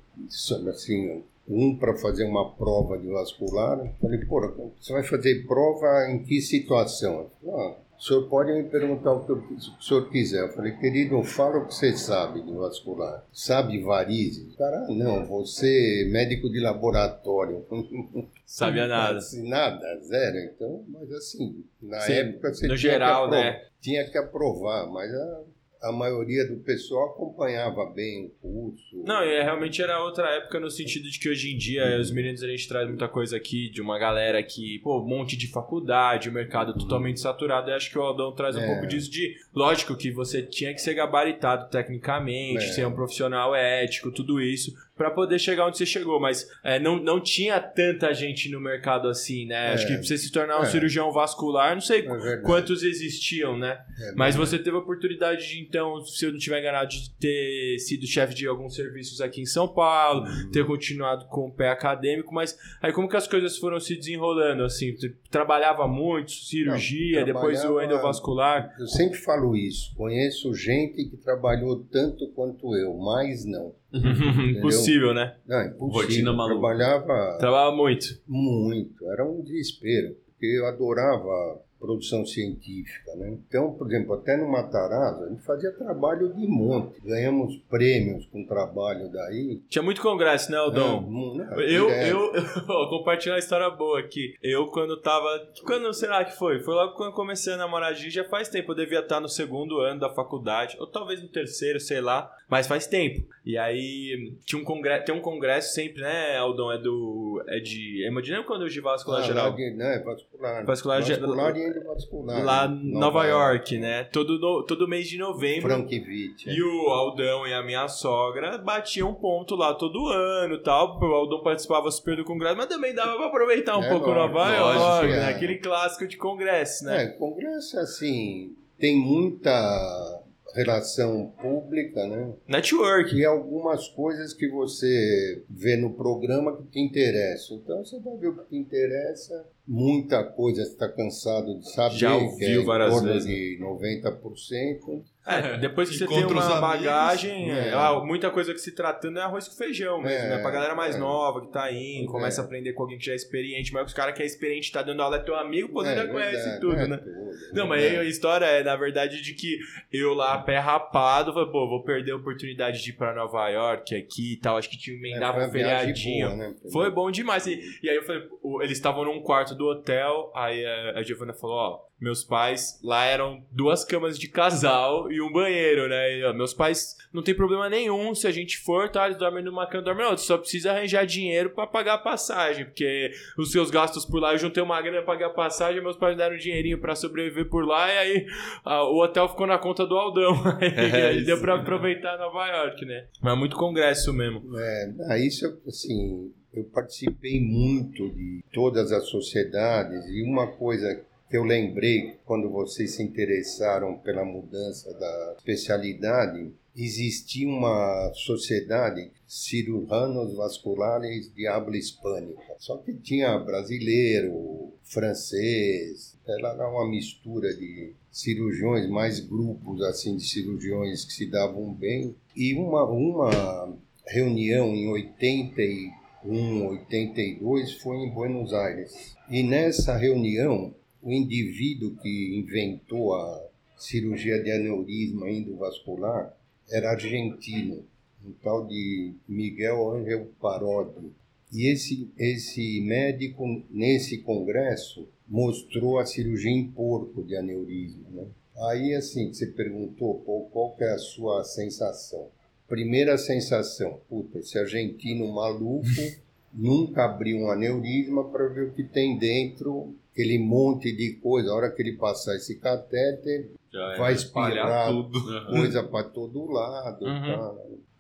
assim, um para fazer uma prova de vascular, falei, pô, você vai fazer prova em que situação? Ah, o senhor pode me perguntar o que o senhor quiser. Eu falei, querido, fala o que você sabe de vascular. Sabe varizes? Cara, ah, não, você é médico de laboratório. Sabia nada. Assim, nada, zero. Então, mas assim, na Sim, época você no tinha geral, que apro- né? Tinha que aprovar, mas a, a maioria do pessoal acompanhava bem o curso. Não, e é, realmente era outra época no sentido de que hoje em dia os meninos a gente traz muita coisa aqui de uma galera que, pô, um monte de faculdade, o mercado totalmente saturado. Eu acho que o Aldão traz um É. pouco disso de, lógico que você tinha que ser gabaritado tecnicamente, É. ser um profissional ético, tudo isso, pra poder chegar onde você chegou, mas é, não, não tinha tanta gente no mercado assim, né? Acho É. que pra você se tornar um É. cirurgião vascular, não sei É quantos existiam, né? É Mas você teve a oportunidade de, então, se eu não estiver enganado, de ter sido chefe de alguns serviços aqui em São Paulo, Uhum. ter continuado com o pé acadêmico, mas aí como que as coisas foram se desenrolando, assim? Você trabalhava muito, cirurgia, Não, depois o endovascular. Eu sempre falo isso. Conheço gente que trabalhou tanto quanto eu, mas não. Impossível, né? Não, é impossível. Rotina maluca. Trabalhava Trabalhava muito. muito. Era um desespero, porque eu adorava produção científica, né? Então, por exemplo, até no Matarazzo, a gente fazia trabalho de monte. Ganhamos prêmios com trabalho daí. Tinha muito congresso, né, Aldão? Não, não, Eu, direto. eu, eu vou compartilhar uma história boa aqui. Eu, quando tava. Quando será que foi? Foi logo quando eu comecei a namorar a Gi, já faz tempo. Eu devia estar no segundo ano da faculdade, ou talvez no terceiro, sei lá. Mas faz tempo. E aí, tinha um congresso, tem um congresso sempre, né, Aldão? É do. É de hemodinâmica quando é o de vascular Ah, geral? de- não, é vascular. Vascular ge- vascular e endovascular. Lá né? em Nova York, né? Todo, no- todo mês de novembro. Frankvit. é. E o Aldão e a minha sogra batiam ponto lá todo ano e tal. O Aldão participava super do congresso, mas também dava pra aproveitar um É, pouco lógico, Nova York, né? é. Aquele clássico de congresso, né? É, congresso, assim, tem muita relação pública, né? Network. E algumas coisas que você vê no programa que te interessam. Então você vai ver o que te interessa. Muita coisa você está cansado de saber, Já que ouviu é várias vezes, de 90%. É, depois que você tem uma amigos, bagagem, é. é, ah, muita coisa que se tratando é arroz com feijão mesmo, É, né? Pra galera mais é. nova que tá indo, começa É. a aprender com alguém que já é experiente, mas os caras que é experiente tá dando aula é teu amigo, pô, É, já conhece tudo, é né? tudo, Não, mas é. aí a história é, na verdade, de que eu lá, pé rapado, falei, pô, vou perder a oportunidade de ir pra Nova York aqui e tal. Acho que tinha emendava um feriadinho. boa, né? Foi bom demais. E, e aí eu falei, eles estavam num quarto do hotel, aí a, a Giovana falou, ó, meus pais lá eram duas camas de casal e um banheiro, né? E, ó, meus pais não tem problema nenhum se a gente for, tá? Eles dormem numa cama, dormem na outra. Só precisa arranjar dinheiro pra pagar a passagem, porque os seus gastos por lá, eu juntei uma grana pra pagar a passagem, meus pais deram um dinheirinho pra sobreviver por lá, e aí o hotel ficou na conta do Aldão. É, aí deu pra aproveitar Nova York, né? Mas muito congresso mesmo. É, isso, assim, eu participei muito de todas as sociedades e uma coisa eu lembrei quando vocês se interessaram pela mudança da especialidade, existia uma sociedade cirujanos vasculares de habla hispânica. Só que tinha brasileiro, francês, era uma mistura de cirurgiões, mais grupos assim de cirurgiões que se davam bem. E uma, uma reunião em 81, 82 foi em Buenos Aires. E nessa reunião, o indivíduo que inventou a cirurgia de aneurisma endovascular era argentino, um tal de Miguel Ángel Parodi. E esse, esse médico, nesse congresso, mostrou a cirurgia em porco de aneurisma. Né? Aí, assim, você perguntou pô, qual que é a sua sensação. Primeira sensação, puta, esse argentino maluco nunca abriu um aneurisma para ver o que tem dentro, aquele monte de coisa. A hora que ele passar esse catéter, Já vai é espalhar tudo. coisa para todo lado. Uhum.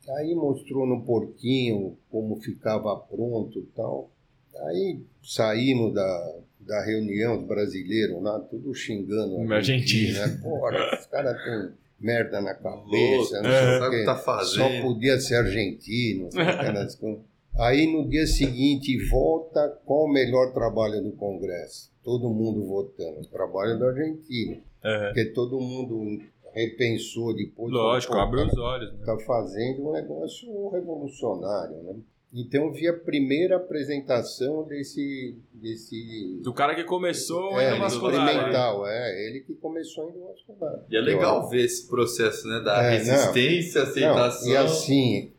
Tá. Aí mostrou no porquinho como ficava pronto e tal. Aí saímos da, da reunião dos brasileiros lá, tudo xingando. a Argentina. Né? Porra, os caras têm merda na cabeça, Louco, não sei o sabe o que tá Só fazendo? podia ser argentino. Aí no dia seguinte volta qual o melhor trabalho do Congresso? Todo mundo votando. O trabalho do argentino. Aham. Porque todo mundo repensou depois. Lógico, abre "Pô, os olhos. Né? está fazendo um negócio revolucionário, né? Então eu vi a primeira apresentação desse desse Do cara que começou é, a vascular. né? experimental, é ele que começou a endovascular. E é legal ver esse processo, né? Da É, resistência, aceitação. Não, e assim,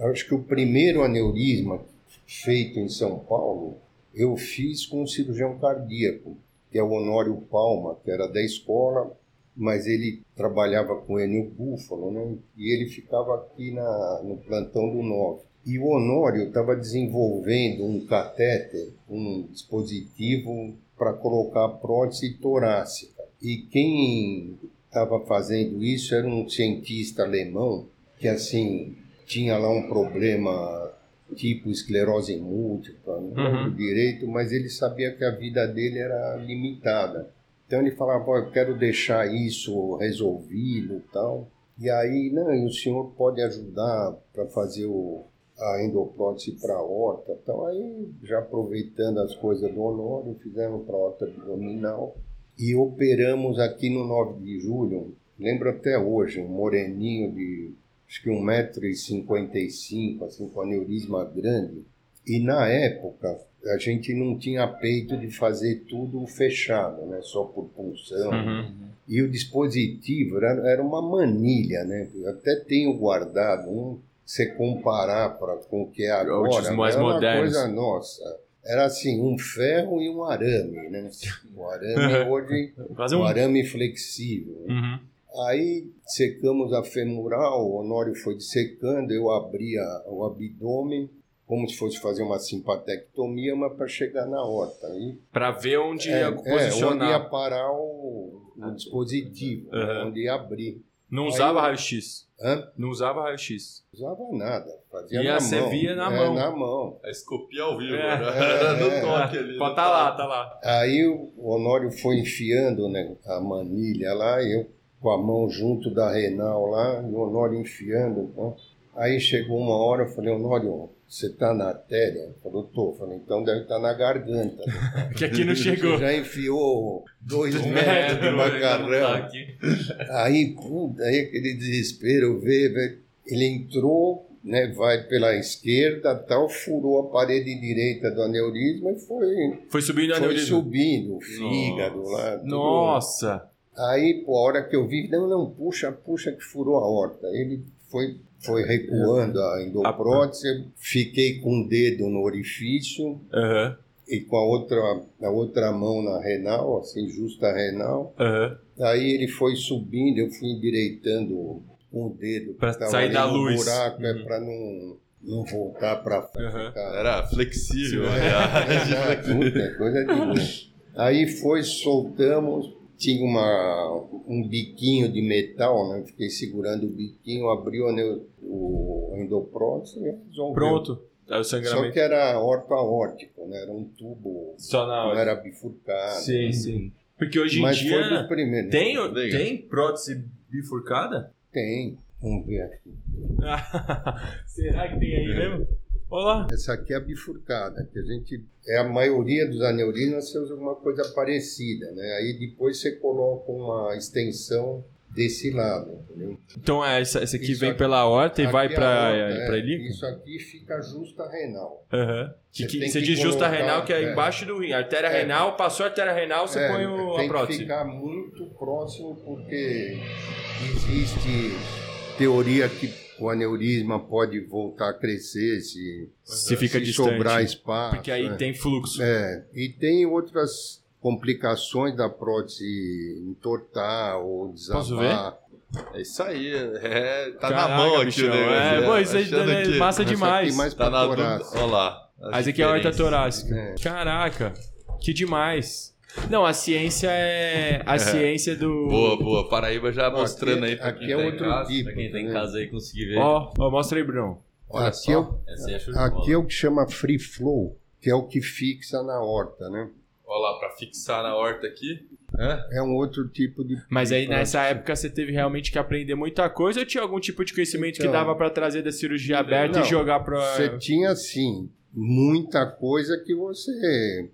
acho que o primeiro aneurisma feito em São Paulo, eu fiz com um cirurgião cardíaco, que é o Honório Palma, que era da escola, mas ele trabalhava com o Enio Búfalo, né? E ele ficava aqui na, no plantão do 9. E o Honório estava desenvolvendo um catéter, um dispositivo para colocar prótese torácica. E quem estava fazendo isso era um cientista alemão que assim tinha lá um problema tipo esclerose múltipla, não Uhum. direito, mas ele sabia que a vida dele era limitada. Então ele falava, "Pô, eu quero deixar isso resolvido e tal. E aí, não, e o senhor pode ajudar para fazer o, a endoprótese para a horta. Então aí, já aproveitando as coisas do Honório, fizemos para a horta abdominal e operamos aqui no 9 de julho, lembro até hoje, um moreninho de acho que 1,55m, assim, com aneurisma grande. E na época, a gente não tinha peito de fazer tudo fechado, né? só por punção. Uhum. E o dispositivo era, era uma manilha, né? Eu até tenho guardado um, você comparar pra, com o que é agora, Outros mais era uma modernos. coisa nossa. Era assim, um ferro e um arame, né? O arame hoje, um um. arame flexível. né? Uhum. Aí secamos a femoral, o Honório foi dissecando, eu abria o abdômen, como se fosse fazer uma simpatectomia, mas para chegar na horta. E, Pra ver onde é, ia é, onde posicionar. ia parar o, o dispositivo, né, Aham. onde ia abrir. Não usava raio-x. Não usava raio-x. Usava nada, fazia Ia na ser mão. via na É, mão. na mão. A escopia ao vivo, É. né? É, no é. toque ali. Pode no tá lá, tá lá. Aí o Honório foi enfiando né, a manilha lá, eu com a mão junto da renal lá, e o Honório enfiando. Então. Aí chegou uma hora, eu falei, Honório, você tá na artéria? Ele falou, tô. Eu falei, então deve estar na garganta. Que aqui não chegou. Você já enfiou dois metros de metro, macarrão. Aí, puta, aí aquele desespero, vê, ele entrou, né, vai pela esquerda, tal, furou a parede direita do aneurisma e foi, Foi subindo foi aneurisma. subindo o fígado lá. tudo. Nossa. Aí, pô, a hora que eu vi, não, não, puxa, puxa que furou a horta. Ele foi, foi recuando a endoprótese, eu fiquei com o dedo no orifício Aham. e com a outra, a outra mão na renal, assim, justa renal. Aham. Aí ele foi subindo, eu fui endireitando com o dedo. Pra tava sair da luz. buraco, é Uhum. para não, não voltar para Aham. Era flexível. Sim, né? Puta, coisa de bom. Aí foi, soltamos, tinha uma, um biquinho de metal, né? Fiquei segurando o biquinho, abriu a neu- o endoprótese e resolveu. Pronto. O Só que era orto-aórtico, né? Era um tubo, Só na não era bifurcado. Sim, sim. Porque hoje em Mas foi dos dia. primeiros. Tem, Legal. tem prótese bifurcada? Tem. Vamos ver aqui. Será que tem aí mesmo? Olá. Essa aqui é a bifurcada, que a gente. É a maioria dos aneurismas usa alguma coisa parecida, né? Aí depois você coloca uma extensão desse lado, entendeu? Então é, essa, essa aqui Isso vem aqui- pela horta e vai a pra, horta, pra é, ilíaco? Isso aqui fica justa renal. Aham. Que, Você que- tem você que diz justa colocar- renal, que é, é. embaixo do rim. Artéria É. renal, passou a artéria renal, você É, põe o, tem a prótese. que ficar muito próximo porque existe teoria que o aneurisma pode voltar a crescer se, Se fica se distante. sobrar espaço. Porque aí né? tem fluxo. É, e tem outras complicações da prótese entortar ou desabar. É isso aí. É, tá Caraca, na mão aqui bichão, o negócio. é, né? pô, isso aí é que massa demais. aqui mais Tá na. Olha lá. as Mas aqui é a horta torácica. É. Caraca, que demais. Não, a ciência é a ciência do... Boa, boa. Paraíba já mostrando aí pra aqui quem é tá em outro casa. tipo. Pra quem tá em né? casa aí conseguir ver. Ó, ó, mostra aí, Bruno. Olha aqui, só. é o, Essa é aqui é o que chama free flow. que é o que fixa na horta, né? Olha lá, pra fixar na horta aqui. É? É um outro tipo de. Mas aí nessa prática. época você teve realmente que aprender muita coisa ou tinha algum tipo de conhecimento que Então- dava pra trazer da cirurgia aberta Não, e jogar pra. Você tinha, assim, muita coisa que você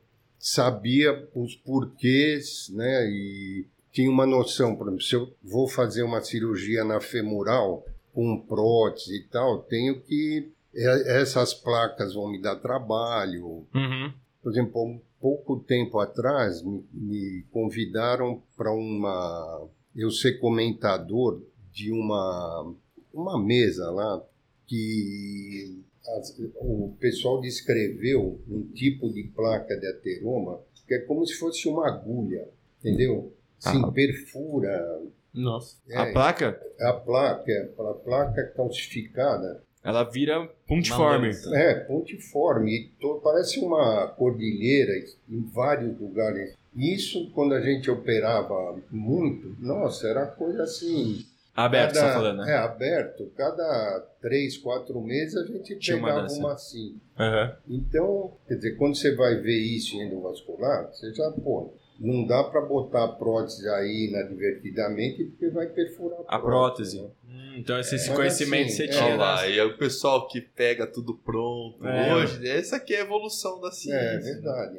sabia os porquês, né? E tinha uma noção, por exemplo, se eu vou fazer uma cirurgia na femoral com prótese e tal, tenho que. Essas placas vão me dar trabalho. Uhum. Por exemplo, um pouco tempo atrás me, me convidaram para uma. eu ser comentador de uma, uma mesa lá que as- o pessoal descreveu um tipo de placa de ateroma que é como se fosse uma agulha, entendeu? Se Ah. perfura Nossa. É. A placa, a placa, a placa calcificada, ela vira pontiforme. é pontiforme, e parece uma cordilheira em vários lugares. Isso, quando a gente operava muito, nossa, era coisa assim. Aberto, você cada- tá falando, né? É, aberto. Cada três, quatro meses a gente Tinha uma pegava dessa. uma assim. Aham. Então, quer dizer, quando você vai ver isso em endovascular, você já, pô, não dá para botar a prótese aí inadvertidamente porque vai perfurar A prótese. né? Hum, então esse, esse Mas conhecimento assim, você é, tinha. Olha lá, né? e aí o pessoal que pega tudo pronto É. hoje, essa aqui é a evolução da ciência. É verdade.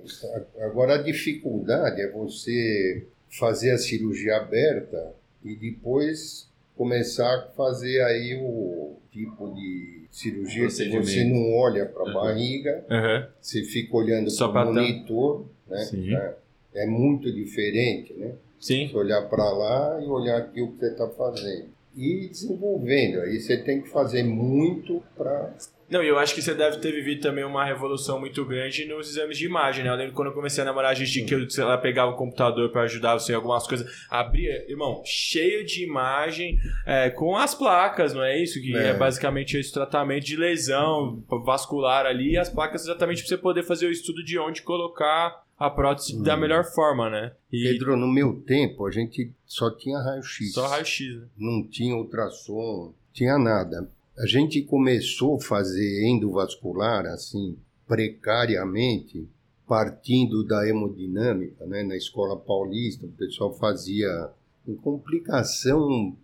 Agora a dificuldade é você fazer a cirurgia aberta e depois começar a fazer aí o tipo de cirurgia que você não olha para a Uhum. barriga, Aham. você fica olhando Só para o monitor, né? Sim. É, é muito diferente, né? Sim. Você olhar para lá e olhar aqui o que você está fazendo. E desenvolvendo, aí você tem que fazer muito para Não, e eu acho que você deve ter vivido também uma revolução muito grande nos exames de imagem, né? Eu lembro quando eu comecei a namorar a gente que eu, sei lá, pegava o computador pra ajudar você em algumas coisas, abria, irmão, cheio de imagem, é, com as placas, não é isso? Que é, É. basicamente esse tratamento de lesão vascular ali, e as placas exatamente pra você poder fazer o estudo de onde colocar a prótese da Hum. melhor forma, né? E Pedro, no meu tempo, a gente só tinha raio-x. só raio-x, né? Não tinha ultrassom, tinha nada. A gente começou a fazer endovascular, assim, precariamente, partindo da hemodinâmica, né? Na escola paulista, o pessoal fazia em complicação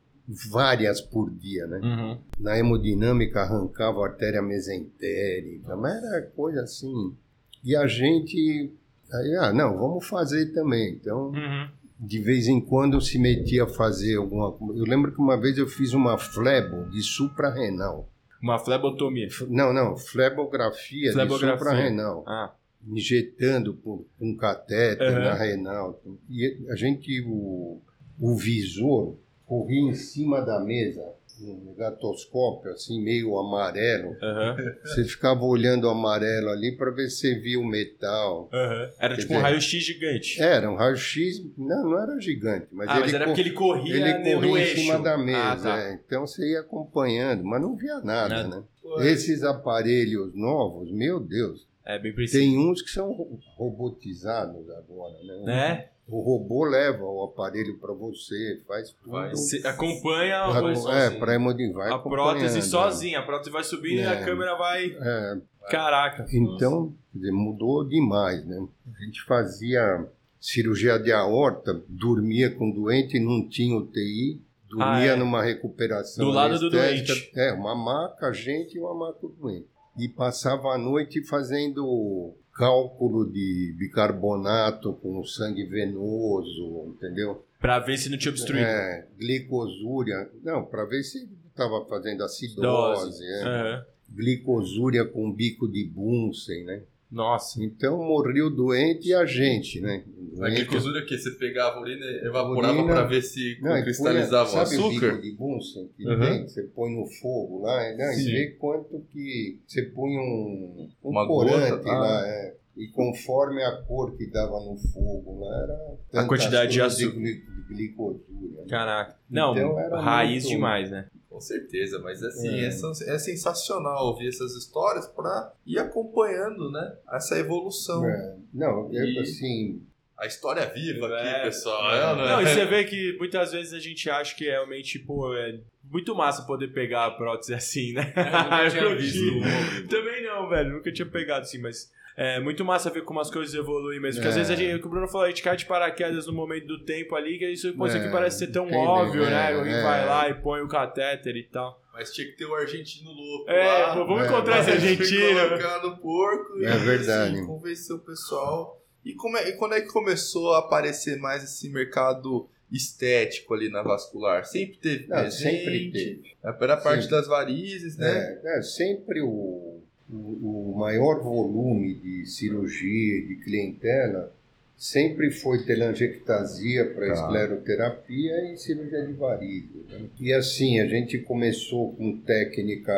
várias por dia, né? Uhum. Na hemodinâmica arrancava a artéria mesentérica, mas era coisa assim. E a gente... Aí, ah, não, vamos fazer também. Então, Uhum. De vez em quando se metia a fazer alguma coisa. Eu lembro que uma vez eu fiz uma flebo de suprarrenal. Uma flebotomia. Não, não, flebografia, Flebografia. de suprarrenal. Ah, Injetando por um catéter Aham. na renal. E a gente, o, o visor, corria em cima da mesa, um gatoscópio assim, meio amarelo. aham, Você ficava olhando o amarelo ali para ver se você via o metal. aham. Era Quer tipo um dizer, raio-x gigante. Era um raio-x, não, não era gigante, mas ah, ele mas era porque ele corria, Ele né, no corria em eixo. cima da mesa, Ah, tá. é. então você ia acompanhando, mas não via nada, Nada. né? Esses aparelhos novos, meu Deus, É, bem preciso. tem uns que são ro- robotizados agora, né? Né? O robô leva o aparelho para você, faz tudo. Vai, Você acompanha o- é, para hemodivar. a prótese sozinha. A prótese vai subindo e a É. câmera vai. É, Caraca. então, dizer, mudou demais, né? A gente fazia cirurgia de aorta, dormia com doente, não tinha UTI, dormia Ah, é. numa recuperação Do lado do doente. É, uma maca, a gente e uma maca doente. E passava a noite fazendo cálculo de bicarbonato com sangue venoso, entendeu? Pra ver se não tinha obstruído. É, glicosúria. Não, para ver se estava fazendo acidose, Dose. é. Aham. glicosúria com bico de Bunsen, né? Nossa. Então morria o doente e a gente, né? O A doente- glicosura que você pegava a urina e evaporava Urina- pra ver se Não, cristalizava punha- o sabe o açúcar. de Bunsen que Uhum. tem, que você põe no fogo lá, né? E vê quanto que você põe um, um Uma corante gota, tá? lá, é. E conforme a cor que dava no fogo lá, era tantas quantidade de açúcar. de glicosúria. né? Caraca. Não, Então era raiz muito- demais, né? Com certeza, mas assim, É. é. sens- é sensacional ouvir essas histórias pra ir acompanhando, né? Essa evolução. É. Não, eu, E- assim, A história viva aqui, É. pessoal. É. É, Não, e você vê que muitas vezes a gente acha que realmente, pô, é muito massa poder pegar a prótese assim, né? Eu nunca tinha visto. Também não, velho. Nunca tinha pegado assim, mas É muito massa ver como as coisas evoluem mesmo. Porque às É. vezes a gente, o que o Bruno falou, a gente cai de paraquedas no momento do tempo ali, que isso, pô, isso aqui É, parece ser tão tem, óbvio, é, né? Alguém é. vai lá e põe o catéter e tal. Mas tinha que ter o argentino louco É, lá. vamos É, encontrar esse argentino. Colocar no porco É e verdade. assim, convencer o pessoal. E, como é, e quando é que começou a aparecer mais esse mercado estético ali na vascular? Sempre teve Não, presente? sempre teve. Era a parte Sempre. das varizes, né? É, é, sempre o, o, o maior volume de cirurgia, de clientela, sempre foi telangiectasia para Tá. escleroterapia e cirurgia de varizes. né? E assim, a gente começou com técnica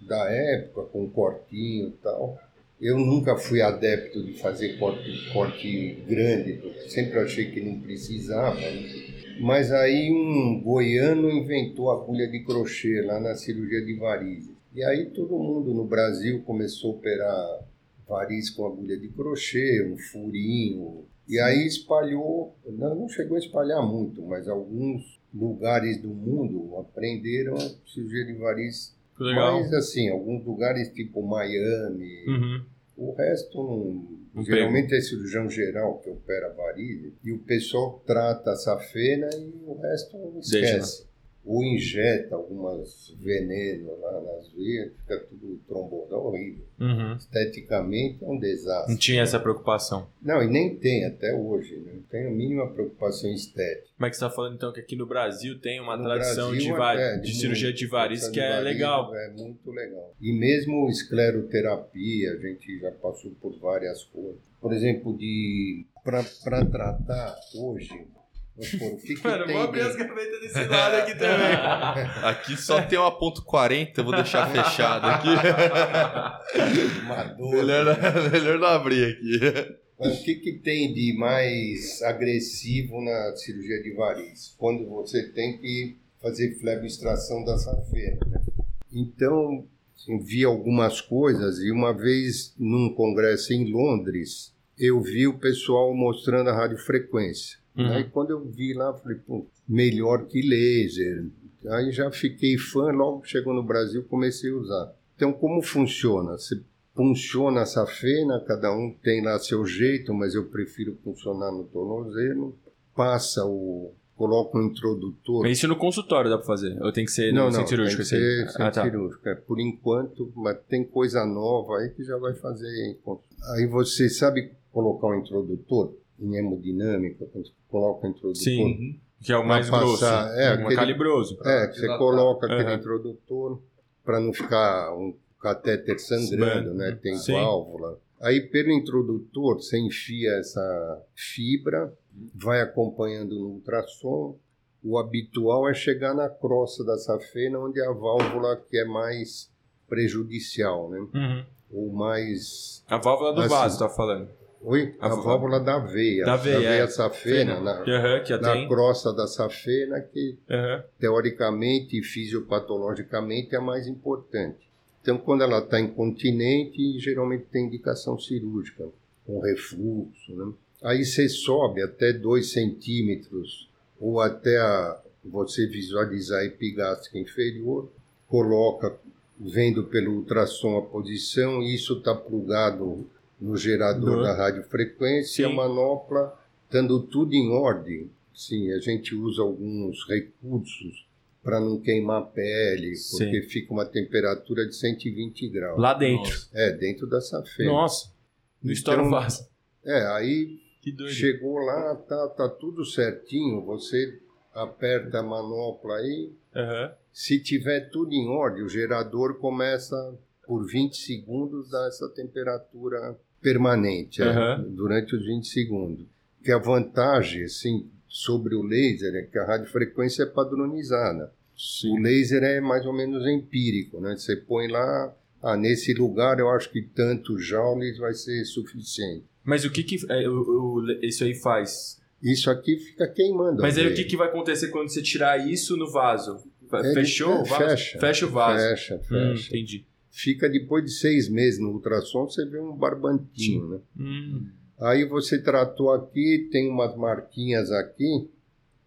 da época, com cortinho e tal. Eu nunca fui adepto de fazer corte, corte grande, sempre achei que não precisava. Mas aí um goiano inventou agulha de crochê lá na cirurgia de varizes. E aí todo mundo no Brasil começou a operar variz com agulha de crochê, um furinho. E aí espalhou, não, chegou a espalhar muito, mas alguns lugares do mundo aprenderam a cirurgia de variz. Legal. Mas assim, alguns lugares tipo Miami, Uhum. o resto não. Geralmente é cirurgião geral que opera varizes e o pessoal trata a safena e o resto esquece. Ou injeta algumas venenos lá nas veias, fica tudo trombodão horrível. Uhum. Esteticamente é um desastre. Não tinha essa preocupação. Não, e nem tem até hoje, né? não tem a mínima preocupação estética. Como é que você tá falando então que aqui no Brasil tem uma No tradição Brasil, de, va- é, de muito. cirurgia de varizes que é legal. É muito legal. E mesmo escleroterapia, a gente já passou por várias coisas. Por exemplo, de para tratar hoje, o que, que Mano, tem vou abrir de- as gavetas desse lado aqui também. Aqui só tem uma ponto .40, eu vou deixar fechado aqui. uma dor, melhor, melhor não abrir aqui. Mas o que, que tem de mais agressivo na cirurgia de variz? Quando você tem que fazer fleboextração da safena. Né? Então, eu vi algumas coisas e uma vez num congresso em Londres, eu vi o pessoal mostrando a radiofrequência. Uhum. Aí quando eu vi lá, falei, pô, melhor que laser. Aí já fiquei fã, logo chegou no Brasil comecei a usar. Então, como funciona? Você funciona a safena, cada um tem lá seu jeito, mas eu prefiro funcionar no tornozelo. Passa o. coloca um introdutor. Mas isso no consultório dá pra fazer? Ou tem que ser no não, não, centro cirúrgico? tem que assim? ser ah, tá. cirúrgico. É, por enquanto, mas tem coisa nova aí que já vai fazer. Aí você sabe colocar um introdutor em hemodinâmica, quando você coloca o introdutor. Sim. Que é o mais grosso. é, um aquele- calibroso. É, que você coloca aquele Aham. introdutor para não ficar um catéter sangrando, Sangrando. né? Tem Sim. válvula. Aí pelo introdutor você enfia essa fibra, vai acompanhando no ultrassom. O habitual é chegar na crosta da safena, onde é a válvula que é mais prejudicial, né? Uhum. Ou mais. A válvula do Assim. vaso, tá falando. Oi? A A, válvula- válvula da veia. Da veia, é. safena, na, já na tem. crosta da safena, que Aham. teoricamente e fisiopatologicamente é a mais importante. Então, quando ela está incontinente, geralmente tem indicação cirúrgica, com refluxo. Né? Aí você sobe até 2 centímetros ou até a, você visualizar a epigástrica inferior, coloca, vendo pelo ultrassom a posição, isso está plugado no gerador Do- da radiofrequência, e a Sim. manopla, estando tudo em ordem. Sim, a gente usa alguns recursos para não queimar a pele, Sim. porque fica uma temperatura de 120 graus. Lá dentro. Nossa. É, dentro da safena. Nossa. No Então, vaso. É, aí chegou lá, tá, tá tudo certinho, você aperta a manopla aí, Aham. se tiver tudo em ordem, o gerador começa por 20 segundos dar essa temperatura permanente, é, Aham. durante os 20 segundos. Que a vantagem, assim, sobre o laser é que a radiofrequência é padronizada. O laser é mais ou menos empírico, né? Você põe lá, ah, nesse lugar eu acho que tanto joules vai ser suficiente. Mas o que que é, o, o- isso aí faz? Isso aqui fica queimando. Mas aí o que que vai acontecer quando você tirar isso no vaso? Ele- Fechou é, o vaso? Fecha, Fecha o vaso. Fecha, Hum, fecha. entendi. Fica depois de seis meses no ultrassom, você vê um barbantinho, né? Hum. Aí você tratou aqui, tem umas marquinhas aqui.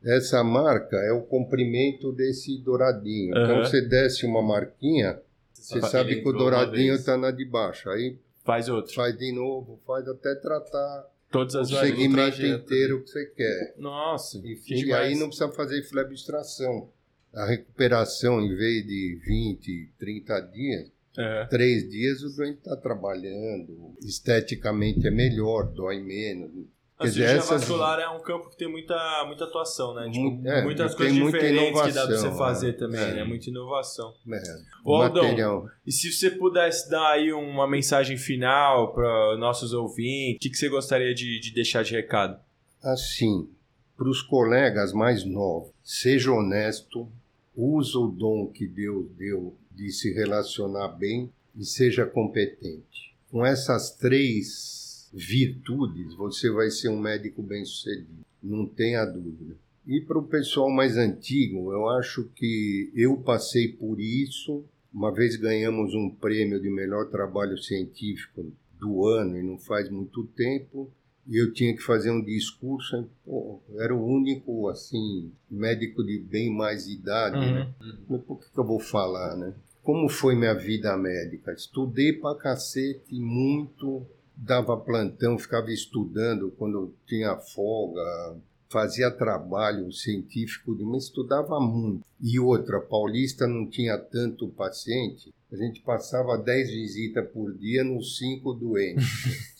Essa marca é o comprimento desse douradinho. Então Aham. você desce uma marquinha, você Sabe que o douradinho está na de baixo. Aí Faz outro. faz de novo, faz até tratar Todas o as vezes. segmento trajeto. inteiro que você quer. Nossa, E, que e aí não precisa fazer flebstração. A recuperação, em vez de 20, 30 dias, É. três dias o doente está trabalhando, esteticamente é melhor, dói menos. A dizer, cirurgia essas- vascular é um campo que tem muita, muita atuação, né? Tipo, é, muitas coisas muita diferentes que dá pra você inovação, fazer é. também, É. né? Muita inovação. É, Ô, Aldão, material. E se você pudesse dar aí uma mensagem final para nossos ouvintes, o que, que você gostaria de, de deixar de recado? Assim, para os colegas mais novos, seja honesto, usa o dom que Deus deu de se relacionar bem e seja competente. Com essas três virtudes, você vai ser um médico bem-sucedido, não tenha dúvida. E para o pessoal mais antigo, eu acho que eu passei por isso. Uma vez ganhamos um prêmio de melhor trabalho científico do ano, e não faz muito tempo, e eu tinha que fazer um discurso. Pô, era o único, assim, médico de bem mais idade, né? Mas por que, que eu vou falar, né? Como foi minha vida médica? Estudei pra cacete muito, dava plantão, ficava estudando quando tinha folga, fazia trabalho científico, mas estudava muito. E outra, Paulista não tinha tanto paciente, a gente passava 10 visitas por dia nos cinco doentes.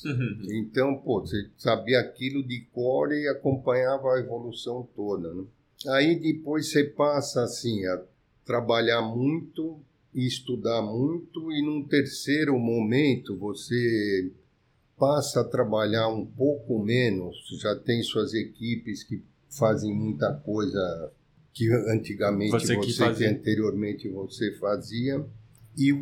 Então, pô, você sabia aquilo de cor e acompanhava a evolução toda, né? Aí depois você passa assim a trabalhar muito estudar muito e num terceiro momento você passa a trabalhar um pouco menos, já tem suas equipes que fazem muita coisa que antigamente Você você, que que, anteriormente você fazia. E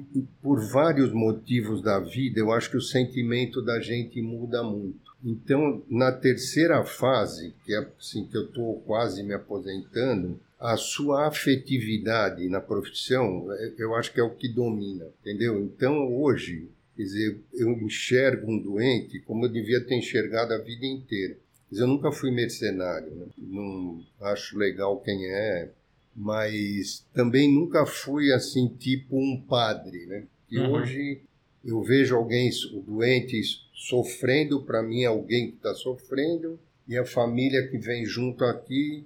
por vários motivos da vida, eu acho que o sentimento da gente muda muito. Então, na terceira fase, que é assim que eu estou quase me aposentando, a sua afetividade na profissão, é- eu acho que é o que domina, entendeu? Então, hoje, quer dizer, eu enxergo um doente como eu devia ter enxergado a vida inteira. Quer dizer, eu nunca fui mercenário, né? não acho legal quem é, mas também nunca fui assim, tipo um padre, né? E Uhum. hoje eu vejo alguém, o doente, sofrendo, para mim é alguém que está sofrendo, e a família que vem junto aqui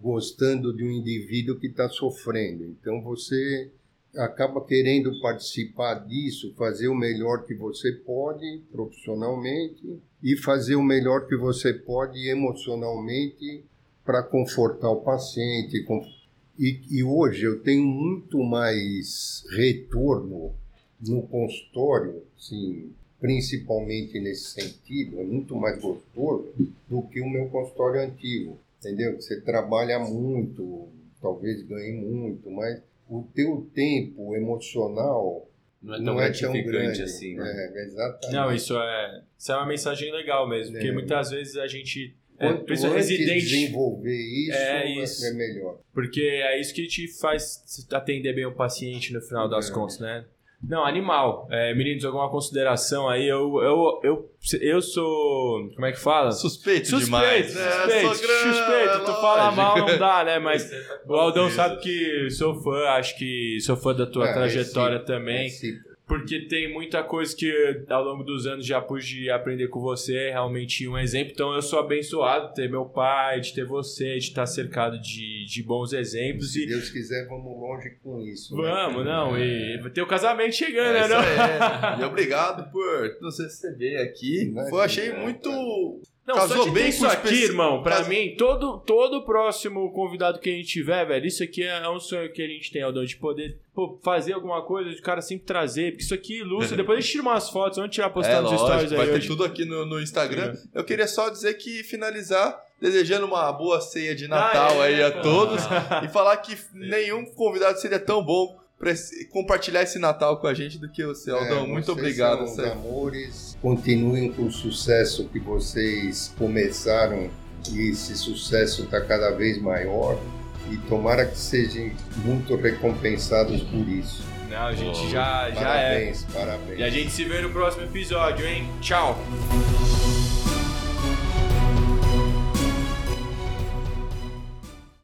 gostando de um indivíduo que está sofrendo. Então você acaba querendo participar disso, fazer o melhor que você pode profissionalmente e fazer o melhor que você pode emocionalmente para confortar o paciente. E, e hoje eu tenho muito mais retorno no consultório, assim, principalmente nesse sentido, é muito mais gostoso do que o meu consultório antigo, entendeu? Você trabalha muito, talvez ganhe muito, mas o teu tempo emocional Não é tão não é tão gratificante grande. assim, né? É, exatamente. Não, isso é, isso é uma mensagem legal mesmo, porque É. muitas vezes a gente. É, Quanto antes residente. desenvolver isso, É vai isso. ser melhor. Porque é isso que te faz atender bem o paciente no final das É. contas, né? Não, animal. É, meninos, alguma consideração aí? Eu, eu, eu, eu sou. Como é que fala? Suspeito, Suspeito, demais. suspeito, sogrão, suspeito. Tu lógico. fala mal, não dá, né? Mas o Aldão sabe que sou fã, acho que sou fã da tua É, trajetória esse- também. esse- Porque tem muita coisa que ao longo dos anos já pude aprender com você, é realmente um exemplo. Então eu sou abençoado de ter meu pai, de ter você, de estar cercado de, de bons exemplos. Se E Deus quiser, vamos longe com isso. né? vamos, não, e vai ter o casamento chegando, É né? isso Não? aí. E obrigado por nos receber aqui. Imagina. Eu achei muito. Não, Casou só bem isso aqui, especi- irmão, pra Cas- mim, todo, todo próximo convidado que a gente tiver, velho, isso aqui é um sonho que a gente tem, Aldão, de poder pô, fazer alguma coisa, de cara sempre trazer, porque isso aqui ilustra, depois a gente tira umas fotos, vamos tirar postar É, nos lógico, stories aí vai ter hoje. tudo aqui no, no Instagram. Eu queria só dizer que finalizar desejando uma boa ceia de Ah, Natal é, aí a todos e falar que nenhum convidado seria tão bom compartilhar esse Natal com a gente do que você, Aldão. É, Muito obrigado. são sério. amores. Continuem com o sucesso que vocês começaram e esse sucesso está cada vez maior. E tomara que sejam muito recompensados por isso. Não, a gente já, já é. parabéns, parabéns. E a gente se vê no próximo episódio, hein? Tchau!